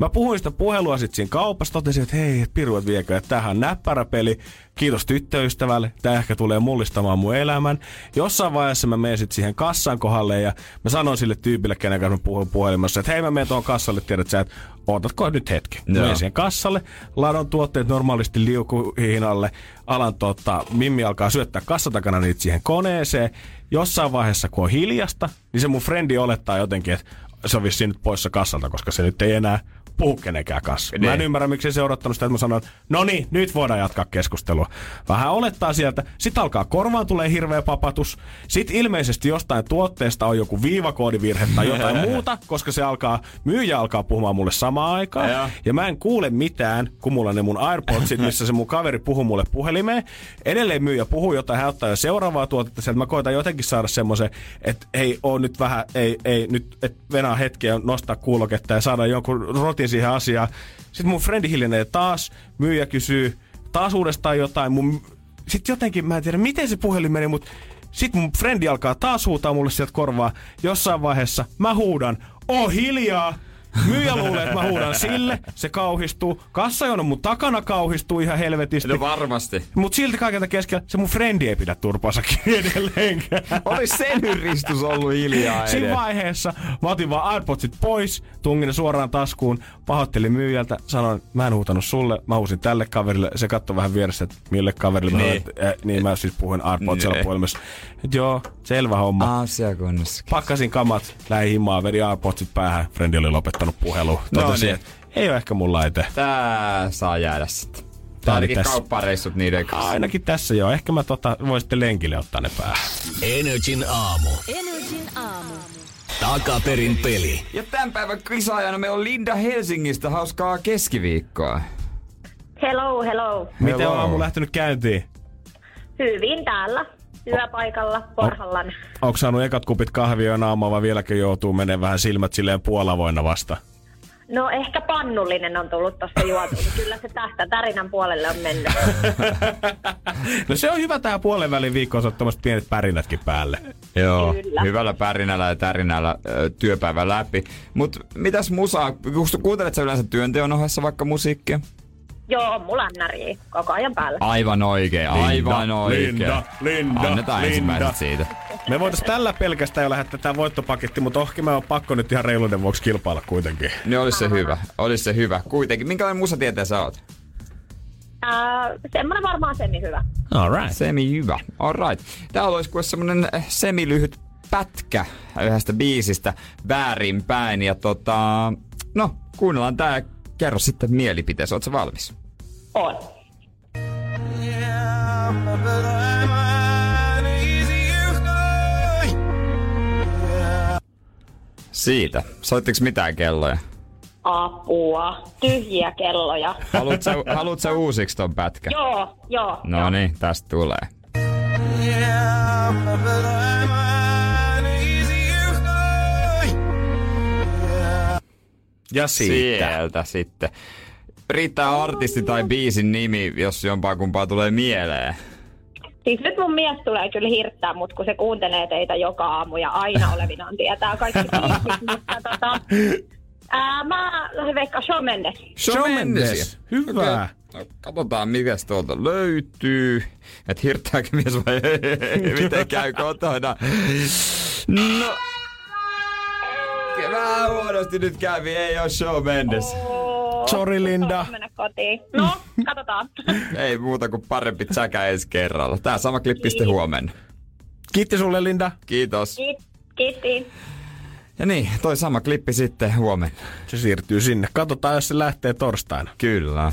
Mä puhuin sitä puhelua sitten siinä kaupassa, totesin, että hei, piru, et viekö, että tämähän on näppärä peli. Kiitos tyttöystävälle, tämä ehkä tulee mullistamaan mun elämän. Jossain vaiheessa mä menen sitten siihen kassan kohdalle ja mä sanon sille tyypille, kenen kanssa mä puhuin puhelimessa, että hei mä menen tuohon kassalle, tiedät sä, että ootatko nyt hetki. Mä Joo. menen siihen kassalle, ladon tuotteet normaalisti liukuhihnalle, alan tota, Mimmi alkaa syöttää kassatakana niitä siihen koneeseen. Jossain vaiheessa, kun on hiljasta, niin se mun frendi olettaa jotenkin, että se on vissiin nyt poissa kassalta, koska se nyt ei enää puhu kenenkään kanssa. Mä en Niin. ymmärrä, miksi se odottanut sitä, että mä sanoin, no niin, nyt voidaan jatkaa keskustelua. Vähän olettaa sieltä, sitten alkaa korvaan tulee hirveä papatus, sitten ilmeisesti jostain tuotteesta on joku viivakoodivirhe tai jotain <laughs> muuta, koska se alkaa, myyjä alkaa puhumaan mulle samaan aikaan. Joo. Ja mä en kuule mitään, kun mulla on ne mun AirPodsit, missä se mun kaveri puhuu mulle puhelimeen. Edelleen myyjä puhuu jotain, hän ottaa jo seuraavaa tuotetta sieltä. Mä koitan jotenkin saada semmoisen, että ei on nyt vähän, ei, ei nyt, että venää hetkeä nostaa kuuloketta ja saada jonkun rotin siihen asiaan. Sitten mun frendi hiljenee taas, myyjä kysyy taas uudestaan jotain. Mun, sitten jotenkin, mä en tiedä miten se puhelin meni, mutta Sitten mun frendi alkaa taas huutaa mulle sieltä korvaa. Jossain vaiheessa mä huudan, oh hiljaa! Myyjä luulee, että mä huudan sille, se kauhistuu. Kassajono mun takana kauhistuu ihan helvetisti. No varmasti. Mut silti kaikilta keskellä se mun frendi ei pidä turpaansa edelleenkään. Olisi sen ristus ollut hiljaa Siinä edes. vaiheessa mä otin vaan AirPodsit pois, tungin ne suoraan taskuun, pahoittelin myyjältä, sanoin, mä en huutanut sulle, mä huusin tälle kaverille. Se katsoi vähän vieressä, että mille kaverille. Mä Niin. sanoin, että, äh, niin mä siis puhuin AirPodsilla Niin. puhelimessa. Et joo, selvä homma. Asiakunnassa. Pakkasin kamat, lähin himaan, vedin AirPodsit päähän. Frendi oli lopettanut puhelun. No Totesin, niin. että ei ole ehkä mun laite. Tää saa jäädä sitten. Tää ainakin tässä. kauppareissut niiden kanssa. Ainakin tässä joo. Ehkä mä tota, voin sitten lenkille ottaa ne päähän. Energin aamu. Energin aamu. Takaperin peli. Ja tämän päivän kisaajana meillä on Linda Helsingistä. Hauskaa keskiviikkoa. Hello, hello. Miten Hello. on aamu lähtenyt käyntiin? Hyvin täällä. Työpaikalla, parhallaan. Onko saanut ekat kupit kahvia naamaa vai vieläkö joutuu menemään vähän silmät silleen puolavoina vasta? No ehkä pannullinen on tullut tuossa juotu. Kyllä se tästä tarinan puolelle on mennyt. <laughs> No se on hyvä tää puolen välin viikko ottamassa pienet pärinätkin päälle. Joo, Kyllä. hyvällä pärinällä ja tärinällä ö, työpäivä läpi. Mut mitäs musaa? Kuuntelet sä yleensä työnteon ohessa vaikka musiikkia? Joo, mulla on näriä koko ajan päällä. Aivan oikein, aivan Linda, oikein. Linda, Linda, Annetaan Linda. ensimmäiset siitä. Me voitais tällä pelkästään jo lähettää tää voittopaketti, mutta ohki mä on pakko nyt ihan reiluuden vuoksi kilpailla kuitenkin. Niin olisi se hyvä, olisi se hyvä. Kuitenkin, minkälainen musatieteen sä oot? Ää, semmonen varmaan semi hyvä. Alright. Semi hyvä, alright. Täällä olisi kuin semmonen eh, semilyhyt pätkä yhdestä biisistä väärinpäin. Ja tota, no, kuunnellaan tää ja kerro sitten mielipiteesi. Ootko valmis? On. Siitä. Soittiko mitään kelloja? Apua. Tyhjiä kelloja. Haluatko <laughs> sä, uusiksi ton pätkän? Joo, joo. No niin, tästä tulee. Ja siitä. Sieltä sitten. Riittää artisti tai biisin nimi, jos jompaa kumpaa tulee mieleen. Siis nyt mun mies tulee kyllä hirttää mut, kun se kuuntelee teitä joka aamu ja aina <laughs> olevinaan tietää kaikki biisit, mutta tota... Ää, mä lähden veikkaa Shawn Mendes. Shawn Mendes. Hyvä. No, katsotaan, mikä tuolta löytyy. Et hirttääkö mies vai ei, <laughs> miten käy kotona. No, vähän huonosti nyt kävi, ei oo Shawn Mendes. Oo, Sorry, Linda. mennä kotiin. No, katsotaan. <laughs> Ei muuta kuin parempi säkä ensi kerralla. Tää sama klippi sitten huomenna. Kiitti sulle, Linda. Kiitos. Kiit- Kiitti. Ja niin, toi sama klippi sitten huomenna. Se siirtyy sinne. Katsotaan, jos se lähtee torstaina. Kyllä.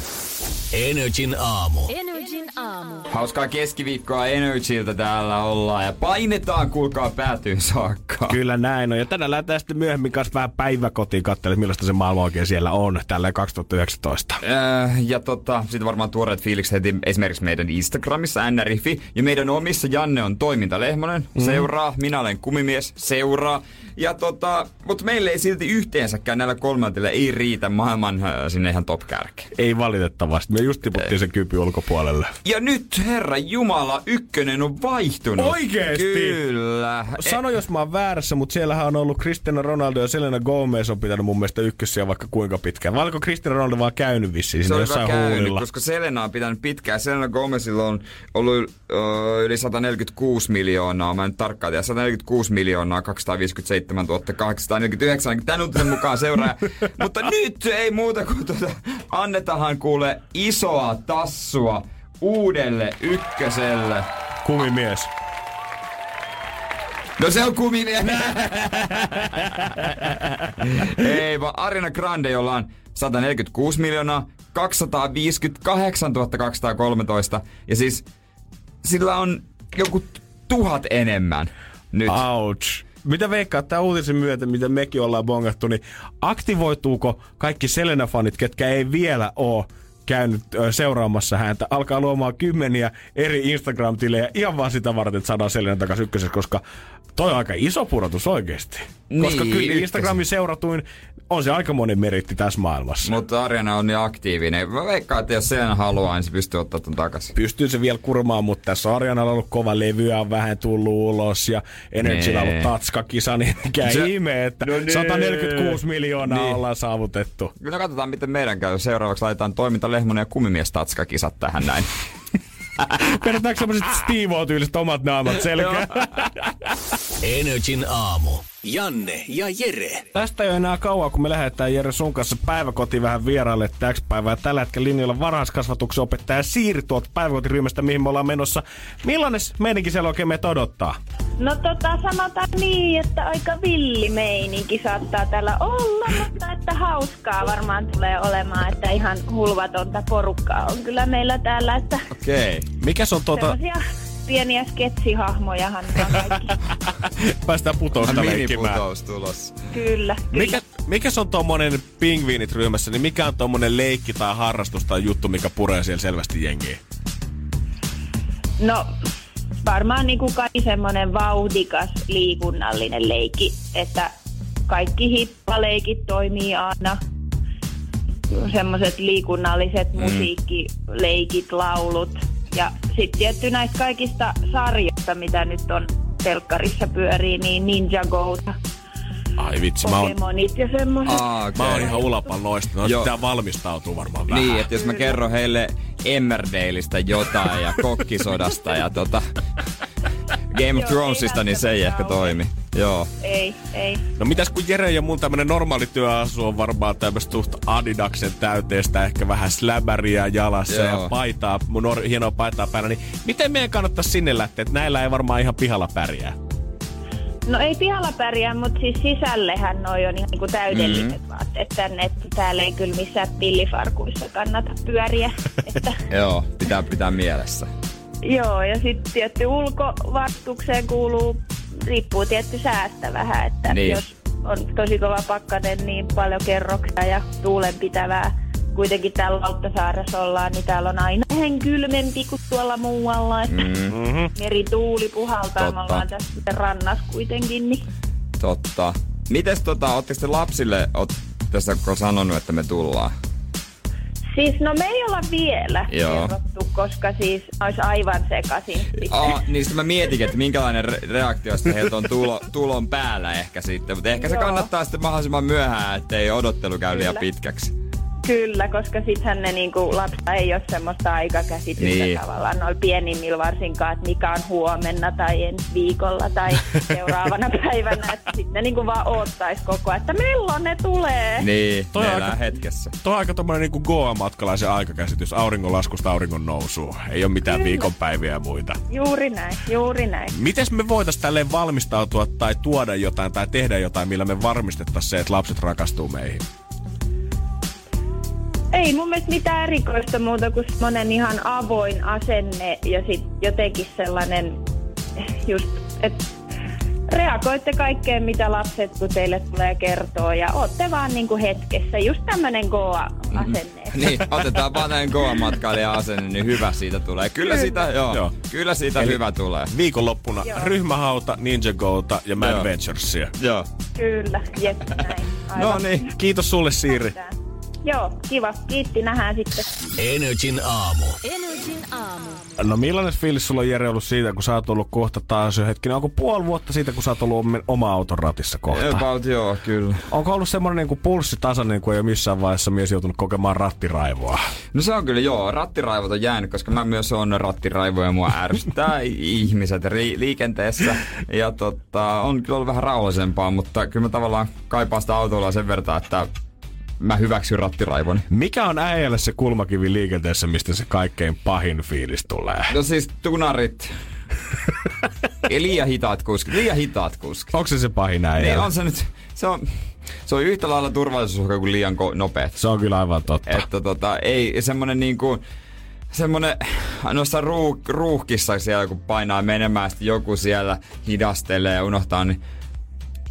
Energin aamu. Energin aamu. Hauskaa keskiviikkoa Energyltä täällä ollaan ja painetaan kuulkaa päätyyn saakka. Kyllä näin on. Ja tänään lähdetään sitten myöhemmin kanssa vähän päiväkotiin katselemaan, millaista se maailma oikein siellä on tällä 2019. Äh, ja tota, sitten varmaan tuoreet fiilikset heti esimerkiksi meidän Instagramissa nrifi ja meidän omissa Janne on toimintalehmonen, mm. seuraa, minä olen kumimies, seuraa. Ja tota, mutta meille ei silti yhteensäkään näillä kolmantilla ei riitä maailman äh, sinne ihan top kärkeen. Ei valitettavasti. Me just tiputtiin se kypy ulkopuolelle. Ja nyt, herra Jumala, ykkönen on vaihtunut. Oikeesti? Kyllä. Sano, jos mä oon väärässä, mutta siellähän on ollut Cristiano Ronaldo ja Selena Gomez on pitänyt mun mielestä ykkössiä vaikka kuinka pitkään. Vai oliko Cristiano Ronaldo vaan käynyt vissiin on jossain käynyt, huulilla? koska Selena on pitänyt pitkään. Selena Gomezilla on ollut ö, yli 146 miljoonaa, mä en nyt tarkkaan tiedä, 146 miljoonaa 257 849, tämän uutisen mukaan seuraa. <laughs> Mutta nyt ei muuta kuin tuota, annetahan kuule isoa tassua uudelle ykköselle. Kumimies. No se on kumimies. <laughs> Ei, vaan Arina Grande, jolla on 146 miljoonaa, 258 213. Ja siis sillä on joku tuhat enemmän nyt. Ouch. Mitä veikkaat tämän uutisen myötä, mitä mekin ollaan bongattu, niin aktivoituuko kaikki Selena-fanit, ketkä ei vielä ole käynyt seuraamassa häntä, alkaa luomaan kymmeniä eri Instagram-tilejä ihan vaan sitä varten, että saadaan Selena takaisin ykkösessä, koska toi on aika iso pudotus oikeesti. Koska Niin, kyllä. Instagramin seuratuin on se aikamoinen meritti tässä maailmassa. Mutta Arjana on niin aktiivinen. Mä veikkaan, että jos sen haluaa, niin se pystyy ottaa ton takaisin. pystyy se vielä kurmaan, mutta tässä Arjanalla on ollut kova levyä, on vähän tullut ulos ja Energyllä on ollut Nee. tatskakisa, niin <laughs> mikä Se- ihme, että No nee. 146 miljoonaa Niin. ollaan saavutettu. Kyllä katsotaan, miten meidän käy. Seuraavaksi laitetaan toiminta Lehmonen ja kumimies tatskakisat tähän näin. <laughs> Vedetäänkö semmoiset Steve-tyyliset omat naamat selkään? <laughs> Energin aamu. Janne ja Jere. Tästä ei ole enää kauan, kun me lähdetään Jere sun kanssa päiväkotiin vähän vieraille täksi päivää. Tällä hetkellä linjalla varhaiskasvatuksen opettaja Siiri tuolta päiväkotiryhmästä, mihin me ollaan menossa. Millainen meidänkin siellä oikein meitä odottaa? No tota, sanotaan niin, että aika villi meininki saattaa täällä olla, mutta että hauskaa varmaan tulee olemaan, että ihan hulvatonta porukkaa on kyllä meillä täällä, että Okei. Mikäs on tuota... semmosia pieniä sketsihahmojahan on kaikki. <laughs> Päästään putousta leikkimään. Tulossa. Kyllä, kyllä. Mikä, mikäs on tuommoinen pingviinit ryhmässä, niin mikä on tuommoinen leikki tai harrastus tai juttu, mikä puree siellä selvästi jengiä? No, varmaan niin kuin kaikki semmoinen vauhdikas liikunnallinen leikki, että kaikki hippaleikit toimii aina. Semmoiset liikunnalliset Mm. musiikkileikit, laulut. Ja sitten tietty näistä kaikista sarjoista, mitä nyt on telkkarissa pyörii, niin Ninja Go, Ai vitsi, mä oon, Pokemonit ja semmoiset. Aa, okei. mä oon ihan ulapalla noista. No Joo. pitää valmistautua varmaan vähän. Niin, että jos mä kerron heille Emmerdaleista jotain ja kokkisodasta ja tota <laughs> Game of Thronesista, niin se ei ehkä toimi. Joo. Ei, ei. No mitäs kun Jere ja mun tämmönen normaali työasu on varmaan tämmöstä suht Adidaksen täyteestä, ehkä vähän släbäriä jalassa Joo. ja paitaa, mun or, hienoa paitaa päällä, niin miten meidän kannattaisi sinne lähteä, että näillä ei varmaan ihan pihalla pärjää? No ei pihalla pärjää, mutta siis sisällehän noi on ihan niinku täydelliset mm-hmm. vaatteet tänne, että täällä ei kyllä missään pillifarkuissa kannata pyöriä. <laughs> että, Joo, pitää pitää mielessä. joo, ja sitten tietty ulkovastukseen kuuluu, riippuu tietty säästä vähän, että Niin. jos on tosi kova pakkanen, niin paljon kerroksia ja tuulenpitävää kuitenkin täällä Lauttasaaressa ollaan, niin täällä on aina vähän kylmempi kuin tuolla muualla, että mm. Mm-hmm. merituuli puhaltaa, Totta. me ollaan tässä sitten rannassa kuitenkin, niin Totta. Mites tota, ootteko te lapsille, oot tässä kun sanonut, että me tullaan? Siis no me ei olla vielä Joo. kerrottu, koska siis olisi aivan sekasin. sitten. Aa, niin sitten mä mietinkin, että minkälainen re- reaktio sitten heiltä on tulo, tulon päällä ehkä sitten. Mutta ehkä se Joo. kannattaa sitten mahdollisimman myöhään, ettei odottelu käy liian pitkäksi. Kyllä, koska sittenhän ne niinku, lapsilla ei ole semmoista aikakäsitystä Niin. tavallaan noilla pienimmillä varsinkaan, että mikä on huomenna tai ensi viikolla tai <laughs> seuraavana päivänä. Että sitten ne niinku vaan oottais koko ajan, että milloin ne tulee. Niin, Toi ne aika- hetkessä. Tuo on aika tommonen niinku Goa-matkalaisen aikakäsitys, auringonlaskusta auringon nousuun. Ei ole mitään Kyllä. viikonpäiviä ja muita. Juuri näin, juuri näin. Mites me voitais tälleen valmistautua tai tuoda jotain tai tehdä jotain, millä me varmistettaisiin se, että lapset rakastuu meihin? Ei mun mielestä mitään erikoista muuta kuin monen ihan avoin asenne ja sit jotenkin sellainen just, että reagoitte kaikkeen, mitä lapset, kun teille tulee kertoa ja ootte vaan niinku hetkessä. Just tämmönen goa-asenne. <laughs> Niin, otetaan vaan näin matkailija asenne, niin hyvä siitä tulee. Kyllä siitä, joo, Joo. kyllä siitä Eli- hyvä tulee. Viikonloppuna Joo. ryhmähauta, Ninja Goata ja Mad Joo. Venturesia. Joo. Kyllä, jep, näin. Aivan. No niin. Kiitos sulle Siiri. Joo, kiva. Kiitti, nähdään sitten. Energin aamu. Energin aamu. No millainen fiilis sulla on Jere ollut siitä, kun sä oot ollut kohta taas jo hetkinen? Onko puoli vuotta siitä, kun sä oot ollut oma auton ratissa kohta? About joo, kyllä. Onko ollut semmoinen niin pulssi tasainen, kun ei ole missään vaiheessa mies joutunut kokemaan rattiraivoa? No se on kyllä joo, rattiraivot on jäänyt, koska mä myös on rattiraivoja ja mua ärsyttää <laughs> ihmiset ri- liikenteessä. Ja tota, on kyllä ollut vähän rauhallisempaa, mutta kyllä mä tavallaan kaipaan sitä autolla sen verran, että mä hyväksyn rattiraivon. Mikä on äijälle se kulmakivi liikenteessä, mistä se kaikkein pahin fiilis tulee? No siis tunarit. <laughs> ja liian hitaat kuskit, liian hitaat kuskit. Onko se se pahin Niin äijälle? on se nyt, se on, se on yhtä lailla turvallisuusuhka kuin liian ko- nopeat. Se on kyllä aivan totta. Että tota, ei semmonen niinku, semmonen noissa ruuh, ruuhkissa siellä kun painaa menemään, sitten joku siellä hidastelee ja unohtaa, niin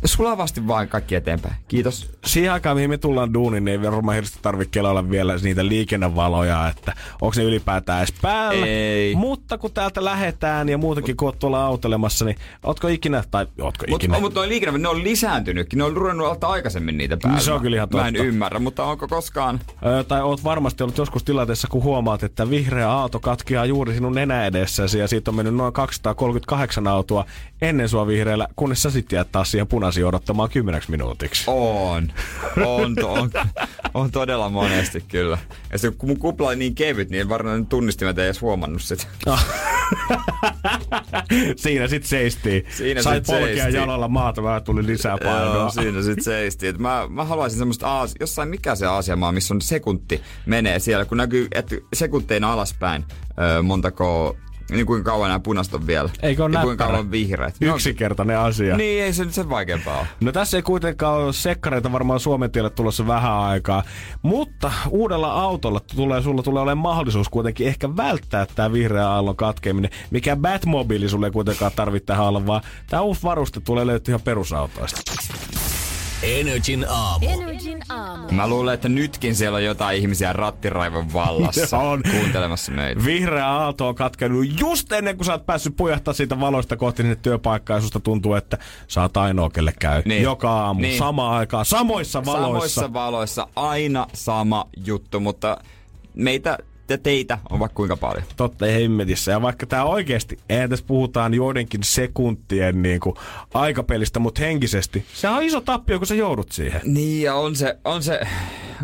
Sulavasti vaan kaikki eteenpäin. Kiitos. Siihen aikaan, mihin me tullaan duuniin, niin ei varmaan hirveästi tarvitse kelailla vielä niitä liikennevaloja, että onko ne ylipäätään edes päällä. Ei. Mutta kun täältä lähetään ja muutenkin kun oot tuolla autolemassa, niin ootko ikinä, tai ootko Mutta ikinä? mut noi liikenne, ne on lisääntynytkin. Ne on ruvennut olla aikaisemmin niitä päällä. Se on kyllä ihan Mä en totta. ymmärrä, mutta onko koskaan... Ö, tai oot varmasti ollut joskus tilanteessa, kun huomaat, että vihreä auto katkeaa juuri sinun nenä edessäsi ja siitä on mennyt noin 238 autoa ennen sua vihreällä, kunnes sä sitten jäät taas siihen punaisiin odottamaan kymmeneksi minuutiksi. On. On, to, on, on todella monesti kyllä. Ja se, kun mun kupla oli niin kevyt, niin varmaan tunnistimet ei edes huomannut sitä. <laughs> Siinä sit seistiin. Siinä Sait sit polkea seistiin. jalalla maata, vähän tuli lisää painoa. Joo, siinä sit <laughs> seisti. Et mä, mä haluaisin semmoista Aasi, jossain mikä se Aasiamaa, missä on sekunti menee siellä, kun näkyy, että sekunteina alaspäin montako, niin kuinka kauan nämä punaiset on vielä. Eikö ole ja kuinka kauan vihreät. No, Yksinkertainen asia. Niin, ei se nyt sen vaikeampaa ole. No tässä ei kuitenkaan ole sekkareita varmaan Suomen tielle tulossa vähän aikaa, mutta uudella autolla tulee, sulla tulee olemaan mahdollisuus kuitenkin ehkä välttää tämä vihreä aallon katkeaminen, mikä Batmobili sulle ei kuitenkaan tarvitse tähän olla, vaan tämä uusi varuste tulee löytyä ihan perusautoista. Energin aamu. Energin aamu. Mä luulen, että nytkin siellä on jotain ihmisiä rattiraivon vallassa <laughs> On. kuuntelemassa meitä. Vihreä aalto on katkenut just ennen kuin sä oot päässyt pujahtaa siitä valoista kohti sinne työpaikkaan ja susta tuntuu, että sä oot ainoa, kelle käy. Niin. Joka aamu, Niin. samaan aikaan, samoissa valoissa. Samoissa valoissa aina sama juttu, mutta meitä ja teitä on vaikka kuinka paljon. Totta hemmetissä. Ja vaikka tämä oikeasti, eihän tässä puhutaan joidenkin sekuntien niin kuin, aikapelistä, mutta henkisesti, se on iso tappio, kun sä joudut siihen. Niin, ja on se, on se,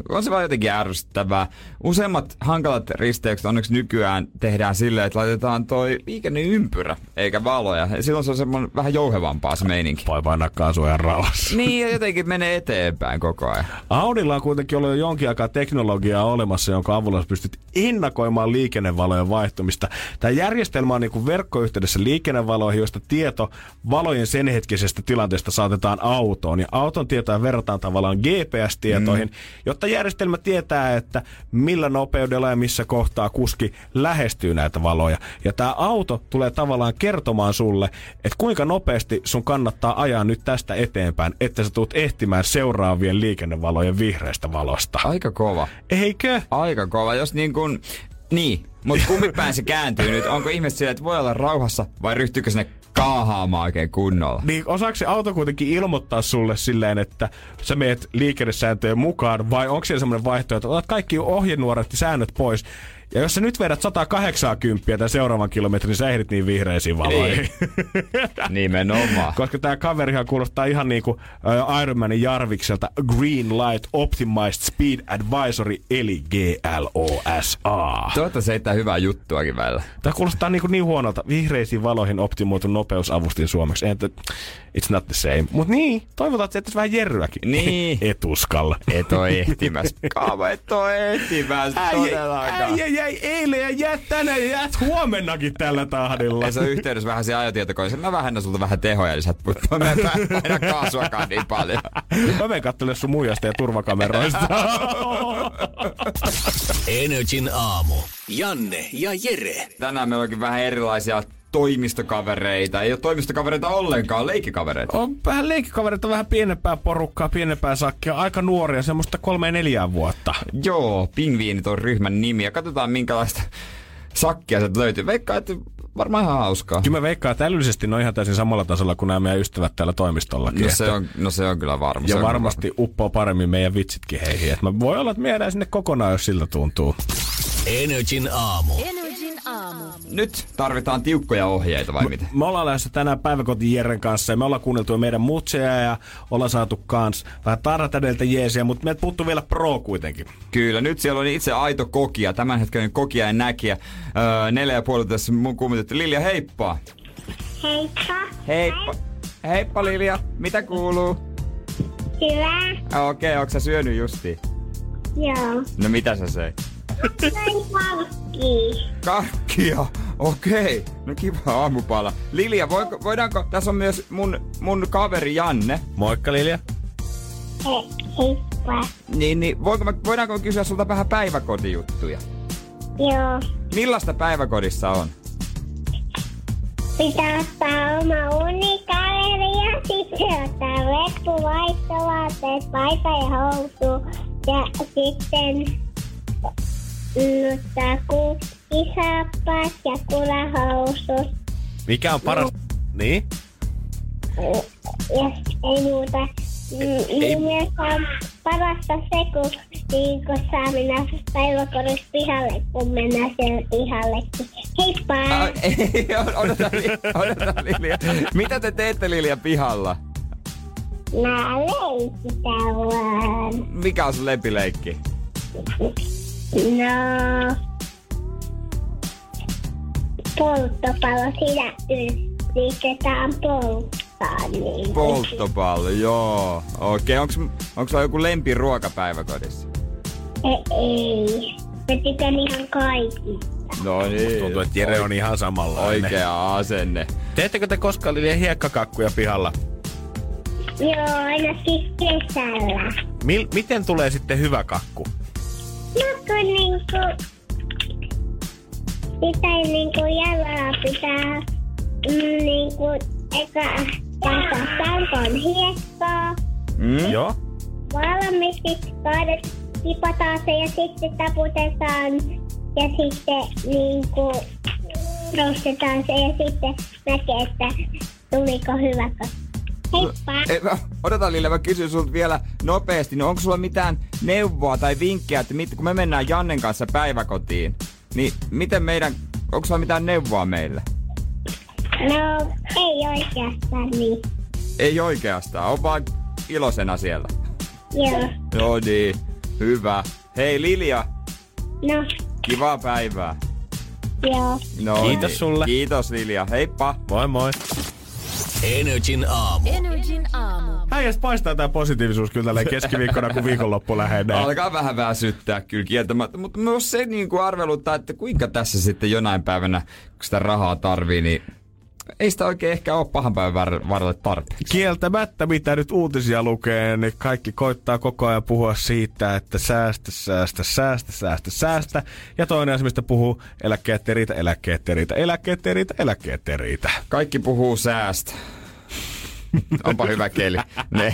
on se vaan jotenkin ärsyttävää. Useimmat hankalat risteykset onneksi nykyään tehdään silleen, että laitetaan toi liikenneympyrä, eikä valoja. Ja silloin se on semmoinen vähän jouhevampaa se meininki. Voi painaa kaasua rauhassa. Niin, ja jotenkin menee eteenpäin koko ajan. Audilla on kuitenkin ollut jo jonkin aikaa teknologiaa olemassa, jonka avulla pystyt ennakoimaan liikennevalojen vaihtumista. Tämä järjestelmä on niin kuin verkkoyhteydessä liikennevaloihin, joista tieto valojen sen hetkisestä tilanteesta saatetaan autoon. Ja auton tietoja verrataan tavallaan GPS-tietoihin, mm. jotta järjestelmä tietää, että millä nopeudella ja missä kohtaa kuski lähestyy näitä valoja. Ja tämä auto tulee tavallaan kertomaan sulle, että kuinka nopeasti sun kannattaa ajaa nyt tästä eteenpäin, että sä tulet ehtimään seuraavien liikennevalojen vihreästä valosta. Aika kova. Eikö? Aika kova, jos niin kuin... Niin, mutta kummin se kääntyy nyt? Onko ihmiset silleen, että voi olla rauhassa vai ryhtyykö sinne kaahaamaan oikein kunnolla? Niin osaako se auto kuitenkin ilmoittaa sulle silleen, että sä meet liikennesääntöjen mukaan, vai onko siellä semmoinen vaihtoehto, että otat kaikki ohjenuoret ja säännöt pois, ja jos sä nyt vedät 180 tämän seuraavan kilometrin, niin sä ehdit niin vihreisiin valoihin. <laughs> Nimenomaan. Koska tämä kaverihan kuulostaa ihan niinku äh, Iron Manin Jarvikselta Green Light Optimized Speed Advisory, eli GLOSA. Toivottavasti se heittää hyvää juttuakin välillä. Tämä kuulostaa niin, niin huonolta. Vihreisiin valoihin optimoitu nopeusavustin suomeksi. Ei, että it's not the same. Mut niin, toivotaan, että se vähän jerryäkin. Niin. <laughs> Etuskalla. Et oo ehtimässä. Kaava, et oo ehtimässä. Äijä jäi eilen ja jäät tänään ja jäät huomennakin tällä tahdilla. Ja se on yhteydessä vähän siihen ajotietokoneeseen. Mä vähennän sulta vähän tehoja, niin sä et mä en kaasuakaan niin paljon. Mä menen kattelemaan sun muijasta ja turvakameroista. Energin aamu. Janne ja Jere. Tänään meillä onkin vähän erilaisia toimistokavereita. Ei ole toimistokavereita ollenkaan, leikkikavereita. on vähän leikkikavereita, vähän pienempää porukkaa, pienempää sakkia, aika nuoria, semmoista kolme neljää vuotta. Joo, pingviinit on ryhmän nimi ja katsotaan minkälaista sakkia sieltä löytyy. Veikkaa, että varmaan ihan hauskaa. Kyllä mä veikkaan, että älyllisesti ne on ihan täysin samalla tasolla kuin nämä meidän ystävät täällä toimistollakin. No se, on, no se on kyllä varma. se ja varmasti uppoo paremmin meidän vitsitkin heihin. Et mä voi olla, että me sinne kokonaan, jos siltä tuntuu. Energin aamu. Energin aamu. Nyt tarvitaan tiukkoja ohjeita vai mitä? Me ollaan lähdössä tänään päiväkoti Jeren kanssa ja me ollaan kuunneltu meidän mutseja ja ollaan saatu kans vähän tarratädeltä jeesiä, mutta meiltä puuttuu vielä pro kuitenkin. Kyllä, nyt siellä on itse aito kokia, tämän hetken kokia ja näkijä. Öö, neljä ja puoli tässä mun kuumitettu. Lilja, heippa! Heippa. Heippa! Heippa Lilja, mitä kuuluu? Hyvä. Okei, okay, onko sä syönyt justi? Joo. No mitä sä söit? Palkki. Karkkia, okei. No kiva aamupala. Lilja, voiko, voidaanko, tässä on myös mun, mun kaveri Janne. Moikka Lilja. He, heippa. Niin, niin voinko mä, voidaanko kysyä sulta vähän päiväkotijuttuja? Joo. Millaista päiväkodissa on? Pitää ottaa oma unikaveri ja sit Se ottaa reppu, vaihtovaatteet, paita ja housu. Ja sitten mm, ottaa kukkisappat ja kulahousut. Mikä on paras? Niin? Ja ei muuta. Mm, Niin on parasta se, kun, niin kun saa mennä päiväkodissa pihalle, kun mennään siellä pihallekin. Heippa! Ai, <laughs> ei, odota, odota Lilja. Mitä te teette Lilja pihalla? Mä leikitän vaan. Mikä on sun lempileikki? <laughs> No... Polttopallo siinä yritetään polttaa niin. Polttopallo, joo. Okei, onks, onks sulla joku lempiruoka päiväkodissa? Ei, ei. Mä tykkään ihan kaikista. No niin. Tuntuu, että Jere on ihan samanlainen. Oikea asenne. Teettekö te koskaan Lilja hiekkakakkuja pihalla? Joo, ainakin kesällä. Mil, miten tulee sitten hyvä kakku? No kun niinku... Sitä niinku jalalla pitää mm, niinku eka tässä tankon hiekkaa. Mm? Joo. Valmiiksi kaadet, tipataan se ja sitten taputetaan ja sitten niinku nostetaan se ja sitten näkee, että tuliko hyvä kakku. Heippa! Ei, mä- Odota Lille, mä kysyn sulta vielä nopeasti, niin onko sulla mitään neuvoa tai vinkkejä, että mit, kun me mennään Jannen kanssa päiväkotiin, niin miten meidän, onko sulla mitään neuvoa meille? No, ei oikeastaan niin. Ei oikeastaan, on vaan iloisena siellä. Joo. Joo niin, hyvä. Hei Lilja, No, kivaa päivää. joo. No Kiitos niin. sulle. Kiitos Lilja, heippa. Moi moi. Energin aamu. Energin aamu. Äijästä paistaa tää positiivisuus kyllä tälleen keskiviikkona, kun viikonloppu lähenee. Alkaa vähän väsyttää kyllä kieltämättä, mutta myös se niin kuin arveluttaa, että kuinka tässä sitten jonain päivänä, kun sitä rahaa tarvii, niin ei sitä oikein ehkä ole pahan päivän var- varalle tarpeeksi. Kieltämättä, mitä nyt uutisia lukee, niin kaikki koittaa koko ajan puhua siitä, että säästä, säästä, säästä, säästä, säästä. Ja toinen asia, mistä puhuu, eläkkeet ei riitä, eläkkeet ei riitä, eläkkeet ei riitä, eläkkeet ei riitä. Kaikki puhuu säästä. Onpa hyvä keli. <laughs> Nei.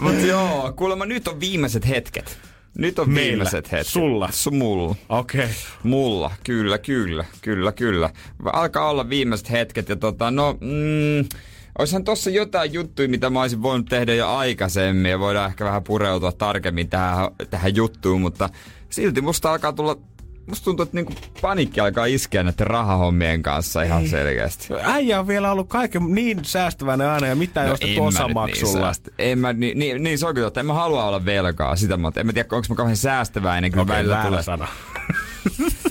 Mutta joo, kuulemma nyt on viimeiset hetket. Nyt on Meillä. viimeiset hetket. Sulla. Su, mulla. Okei. Okay. Mulla, kyllä, kyllä, kyllä, kyllä. Alkaa olla viimeiset hetket ja tota, no, mm, Oishan tossa jotain juttuja, mitä mä olisin voinut tehdä jo aikaisemmin ja voidaan ehkä vähän pureutua tarkemmin tähän, tähän juttuun, mutta silti musta alkaa tulla Musta tuntuu, että niinku panikki alkaa iskeä näiden rahahommien kanssa ihan selkeästi. Äijä on vielä ollut kaiken niin säästäväinen aina ja mitään no, en josta mä nyt osamaksulla. Niin, en mä, niin, niin, niin, se on kyllä totta. En mä halua olla velkaa sitä, mutta en mä tiedä, onko mä kauhean säästäväinen. Välillä väärä tulee. sana. <laughs>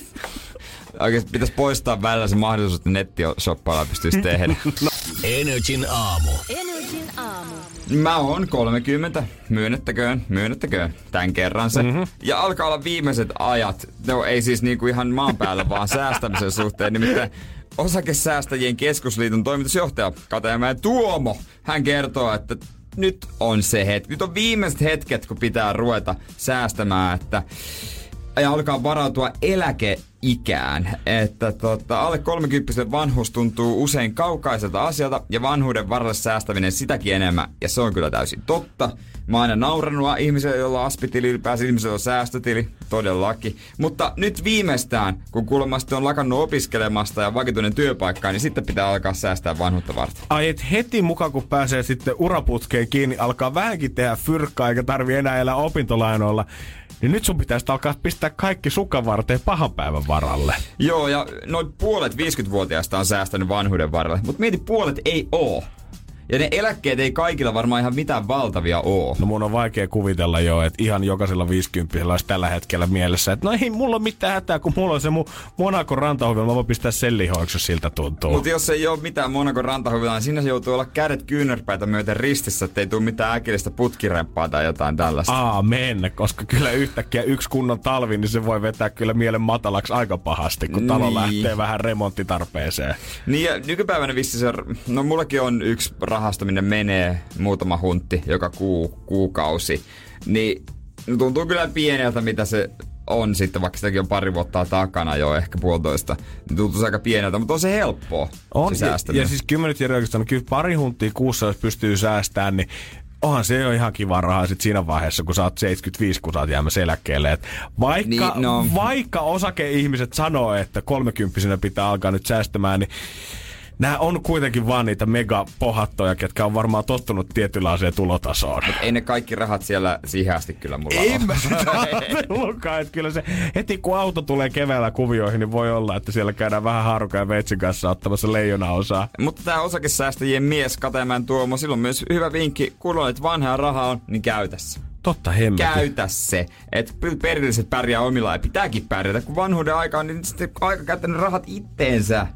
Oikeasti pitäisi poistaa välillä se mahdollisuus, että nettishoppailla pystyisi tehdä. <laughs> Energin aamu. Energin aamu. Mä oon 30, myönnettäköön, myönnettäköön, tämän kerran se. Mm-hmm. Ja alkaa olla viimeiset ajat, no ei siis niinku ihan maan päällä, vaan säästämisen suhteen. Nimittäin Osakesäästäjien keskusliiton toimitusjohtaja Katajamäen Tuomo, hän kertoo, että nyt on se hetki. Nyt on viimeiset hetket, kun pitää ruveta säästämään, että ja alkaa varautua eläkeikään. Että tota, alle 30 vanhuus tuntuu usein kaukaiselta asialta ja vanhuuden varalle säästäminen sitäkin enemmän. Ja se on kyllä täysin totta. Mä oon aina naurannut ihmiselle, jolla on aspitili ylipäänsä, ihmisellä on säästötili, todellakin. Mutta nyt viimeistään, kun kuulemma on lakannut opiskelemasta ja vakituinen työpaikka, niin sitten pitää alkaa säästää vanhuutta varten. Ai et heti mukaan kun pääsee sitten uraputkeen kiinni, alkaa vähänkin tehdä fyrkkaa eikä tarvi enää elää opintolainoilla. Niin nyt sun pitäisi alkaa pistää kaikki sukavarteen pahan päivän varalle. Joo, ja noin puolet 50-vuotiaista on säästänyt vanhuuden varalle, mutta mieti, puolet ei oo. Ja ne eläkkeet ei kaikilla varmaan ihan mitään valtavia oo. No mun on vaikea kuvitella jo, että ihan jokaisella 50 olisi tällä hetkellä mielessä, että no ei mulla ole mitään hätää, kun mulla on se mun Monaco rantahovi, mä voin pistää sen lihoiksi, jos siltä tuntuu. Mutta jos ei ole mitään Monakon rantahuvilla, niin siinä se joutuu olla kädet kyynärpäitä myöten ristissä, ettei tule mitään äkillistä putkiremppaa tai jotain tällaista. Aamen, koska kyllä yhtäkkiä yksi kunnon talvi, niin se voi vetää kyllä mielen matalaksi aika pahasti, kun talo Niin. lähtee vähän remonttitarpeeseen. Niin ja nykypäivänä vissi se, no mullakin on yksi minne menee muutama huntti joka kuu, kuukausi. Niin no tuntuu kyllä pieneltä, mitä se on sitten, vaikka sitäkin on pari vuotta takana jo, ehkä puolitoista, niin tuntuu aika pieneltä, mutta on se helppoa. On, se ja, ja siis kymmenet Jere oikeastaan, kyllä pari huntia kuussa, jos pystyy säästämään, niin onhan se jo ihan kiva rahaa sit siinä vaiheessa, kun sä oot 75, kun sä oot jäämässä eläkkeelle. Et vaikka, Niin, no. vaikka osakeihmiset sanoo, että kolmekymppisenä pitää alkaa nyt säästämään, niin nämä on kuitenkin vaan niitä megapohattoja, ketkä on varmaan tottunut tietynlaiseen tulotasoon. Ei ne kaikki rahat siellä siihen asti kyllä mulla En ole. mä sitä että kyllä se heti kun auto tulee keväällä kuvioihin, niin voi olla, että siellä käydään vähän haarukan ja veitsin kanssa ottamassa leijona osaa. Mutta tämä osakesäästäjien mies Katemäen Tuomo, silloin myös hyvä vinkki, kun olet vanhaa rahaa on, niin käytä se. Totta hemmetin. Käytä se. Että perilliset pärjää omilla ja pitääkin pärjätä. Kun vanhuuden aika on, niin sitten aika käyttää ne rahat itteensä.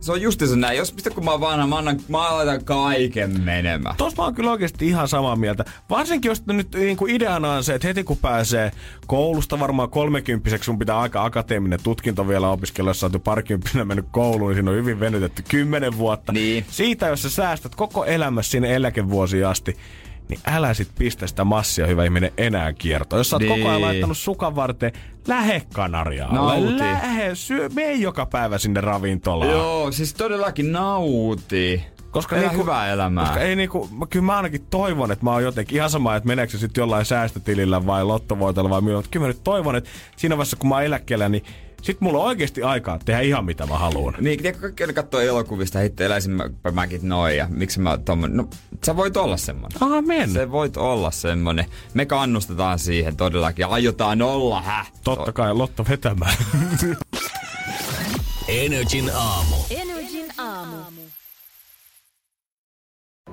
Se on justiinsa näin. Jos mistä kun mä oon vanha, mä, annan, mä laitan kaiken menemään. Tuossa mä oon kyllä oikeasti ihan samaa mieltä. Varsinkin jos nyt niin kuin ideana on se, että heti kun pääsee koulusta varmaan kolmekymppiseksi, sun pitää aika akateeminen tutkinto vielä opiskella, jos sä oot jo parikymppisenä mennyt kouluun, niin siinä on hyvin venytetty kymmenen vuotta. Niin. Siitä, jos sä säästät koko elämässä sinne eläkevuosiin asti, niin älä sit pistä sitä massia, hyvä ihminen, enää kiertoon. Jos sä oot Niin. koko ajan laittanut sukan varten, lähe Kanariaan. Nauti. Lähe, syö, mene joka päivä sinne ravintolaan. Joo, siis todellakin nauti. Koska Elä niinku- hyvää elämää. Koska ei niinku, mä- kyllä mä ainakin toivon, että mä oon jotenkin ihan sama, että meneekö se sitten jollain säästötilillä vai lottovoitolla vai millä, mutta kyllä mä nyt toivon, että siinä vaiheessa kun mä oon eläkkeellä, niin sit mulla on oikeasti aikaa tehdä ihan mitä mä haluan. Niin, tiedätkö, kaikki aina katsoo elokuvista, hitto eläisin mä, mäkin noin ja miksi mä tommonen. No, sä voit olla semmonen. Amen. Se voit olla semmonen. Me kannustetaan siihen todellakin aiotaan olla, häh? Totta kai lotto vetämään. <laughs> Energin aamu. Energin aamu.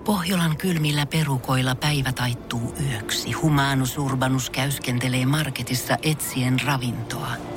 Pohjolan kylmillä perukoilla päivä taittuu yöksi. Humanus Urbanus käyskentelee marketissa etsien ravintoa.